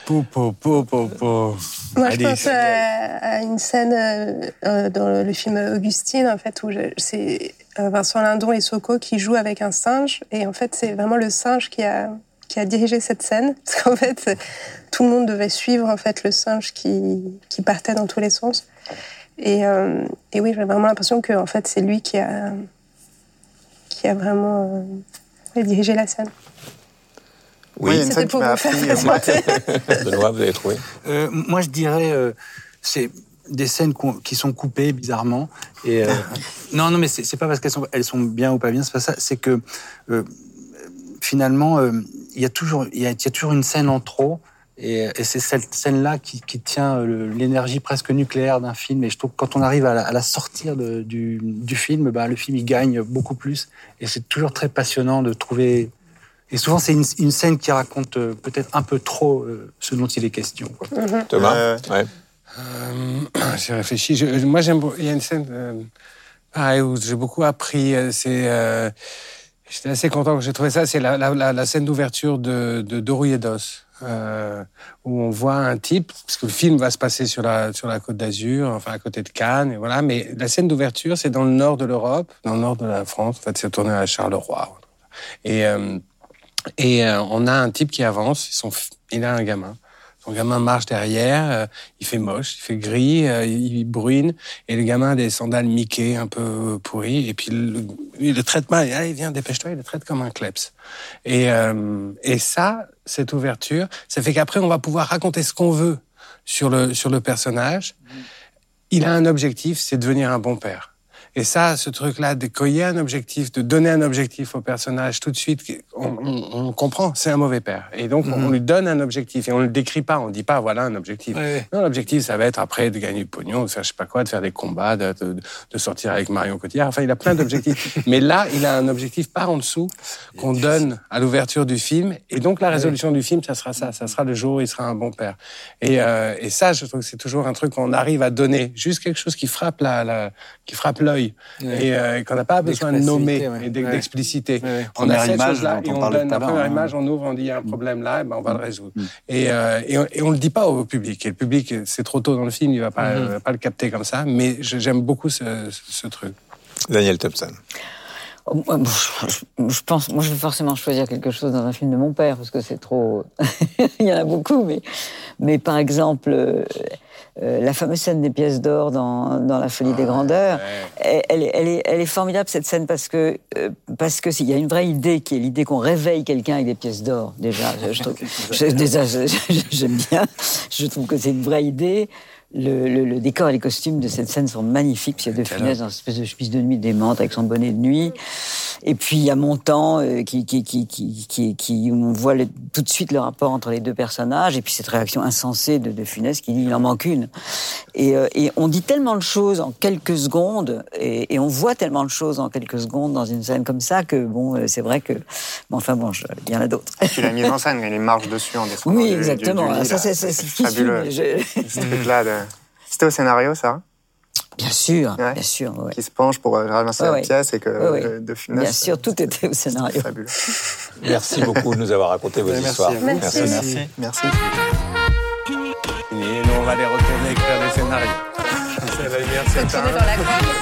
Speaker 6: Po, po, po, po, po.
Speaker 4: Moi,
Speaker 6: Allez.
Speaker 4: je pense à, à une scène euh, euh, dans le, le film Augustine, en fait, où c'est Vincent Lindon et Soko qui jouent avec un singe. Et en fait, c'est vraiment le singe qui a, qui a dirigé cette scène. Parce qu'en fait, tout le monde devait suivre en fait, le singe qui, qui partait dans tous les sens. Et, euh, et oui, j'ai vraiment l'impression que en fait, c'est lui qui a, qui a vraiment euh, dirigé la scène.
Speaker 7: Oui, une
Speaker 4: C'était pour vous faire
Speaker 2: avez trouvé
Speaker 8: Euh, moi, je dirais, euh, c'est des scènes qui sont coupées bizarrement. Et euh, non, non, mais c'est c'est pas parce qu'elles sont, elles sont bien ou pas bien. C'est pas ça. C'est que euh, finalement, euh, il y a toujours, il y a, il y a toujours une scène en trop. Et, et c'est cette scène-là qui, qui tient euh, l'énergie presque nucléaire d'un film. Et je trouve que quand on arrive à la, à la sortir de- du, du film, ben, le film il gagne beaucoup plus. Et c'est toujours très passionnant de trouver. Et souvent, c'est une, une scène qui raconte euh, peut-être un peu trop euh, ce dont il est question. quoi.
Speaker 2: Thomas?
Speaker 7: Euh,
Speaker 2: Ouais.
Speaker 6: Euh, j'ai réfléchi. Je- moi, j'aime. Il y a une scène, euh, pareil, où j'ai beaucoup appris. euh, C'est. J'étais assez content que j'ai trouvé ça. C'est la, scène d'ouverture de, de Doru Yedos, euh, où on voit un type, parce que le film va se passer sur la, sur la côte d'Azur, enfin à côté de Cannes, et voilà. Mais la scène d'ouverture, c'est dans le nord de l'Europe, dans le nord de la France. En fait, c'est tourné à Charleroi. Et, euh, et euh, on a un type qui avance, il a un gamin. Son gamin marche derrière, euh, il fait moche, il fait gris, euh, il bruine, et le gamin a des sandales Mickey un peu pourries, et puis le, le traite mal, allez viens, dépêche-toi, il le traite comme un kleps. Et, euh, et ça, cette ouverture, ça fait qu'après on va pouvoir raconter ce qu'on veut sur le, sur le personnage. Il a un objectif, c'est devenir un bon père. Et ça, ce truc-là, de cueillir un objectif, de donner un objectif au personnage tout de suite, on, on- on comprend, c'est un mauvais père. Et donc, on lui donne un objectif et on le décrit pas, on dit pas, voilà un objectif. Non, l'objectif, ça va être après de gagner du pognon, de faire je sais pas quoi, de faire des combats, de, de- de sortir avec Marion Cotillard. Enfin, il a plein d'objectifs. Mais là, il a un objectif par en dessous qu'on donne à l'ouverture du film. Et donc, la résolution du film, ça sera ça. Ça sera le jour où il sera un bon père. Et, euh, et ça, je trouve que c'est toujours un truc qu'on arrive à donner. Juste quelque chose qui frappe la, la- qui frappe l'œil.
Speaker 8: Ouais.
Speaker 6: Et euh, qu'on n'a pas besoin de nommer
Speaker 8: ouais.
Speaker 6: et d'expliciter.
Speaker 8: Ouais.
Speaker 6: On a cette
Speaker 5: image
Speaker 6: chose-là et
Speaker 5: on
Speaker 6: donne la première
Speaker 5: l'heure,
Speaker 6: image, on ouvre, on dit il y a un problème là, et ben on va le résoudre. Et, euh, et, on, et on le dit pas au public. Et le public, c'est trop tôt dans le film, il va pas, va pas le capter comme ça. Mais j'aime beaucoup ce, ce truc.
Speaker 2: Daniel Thompson.
Speaker 3: Moi, Je, pense, moi, je vais forcément choisir quelque chose dans un film de mon père parce que c'est trop. Il y en a beaucoup, mais, mais par exemple, euh, euh, la fameuse scène des pièces d'or dans, dans La Folie des Grandeurs, elle, elle est, elle, est, elle est formidable cette scène parce que euh, parce que s'il y a une vraie idée qui est l'idée qu'on réveille quelqu'un avec des pièces d'or. Déjà, je, je trouve, je- déjà, j'aime bien. Je trouve que c'est une vraie idée. Le, le- le décor et les costumes de cette scène sont magnifiques. puis Il y a De Funès dans une espèce de chemise de nuit démente avec son bonnet de nuit. Et puis il y a Montand euh, qui, qui, qui, qui, qui, qui- où on voit le- tout de suite le rapport entre les deux personnages. Et puis cette réaction insensée de De Funès qui dit il en manque une. Et, euh, et on dit tellement de choses en quelques secondes et, et on voit tellement de choses en quelques secondes dans une scène comme ça que bon, euh, c'est vrai que. Bon, enfin bon, il y en a d'autres.
Speaker 7: Puis la mise en scène, il marche dessus en descendant.
Speaker 3: Oui,
Speaker 7: du- du-
Speaker 3: exactement.
Speaker 7: du lit,
Speaker 3: ça, c'est c'est qui
Speaker 7: fabuleux.
Speaker 3: je-
Speaker 7: Ce truc-là, de... c'était au scénario, ça
Speaker 3: Bien sûr,
Speaker 7: Ouais.
Speaker 3: bien sûr. ouais.
Speaker 7: Qui se penche pour euh, ramasser
Speaker 3: Ouais,
Speaker 7: la
Speaker 3: ouais.
Speaker 7: pièce et que
Speaker 3: Ouais, ouais.
Speaker 7: euh, de Funès,
Speaker 3: Bien sûr, tout était au
Speaker 7: c'est
Speaker 3: scénario.
Speaker 7: fabuleux.
Speaker 2: Merci beaucoup de nous avoir raconté vos
Speaker 8: Merci
Speaker 2: histoires.
Speaker 8: vous.
Speaker 4: Merci.
Speaker 7: Merci. Merci.
Speaker 6: Et nous, on va les retourner écrire des scénarios. C'est la
Speaker 4: Continuez dans la.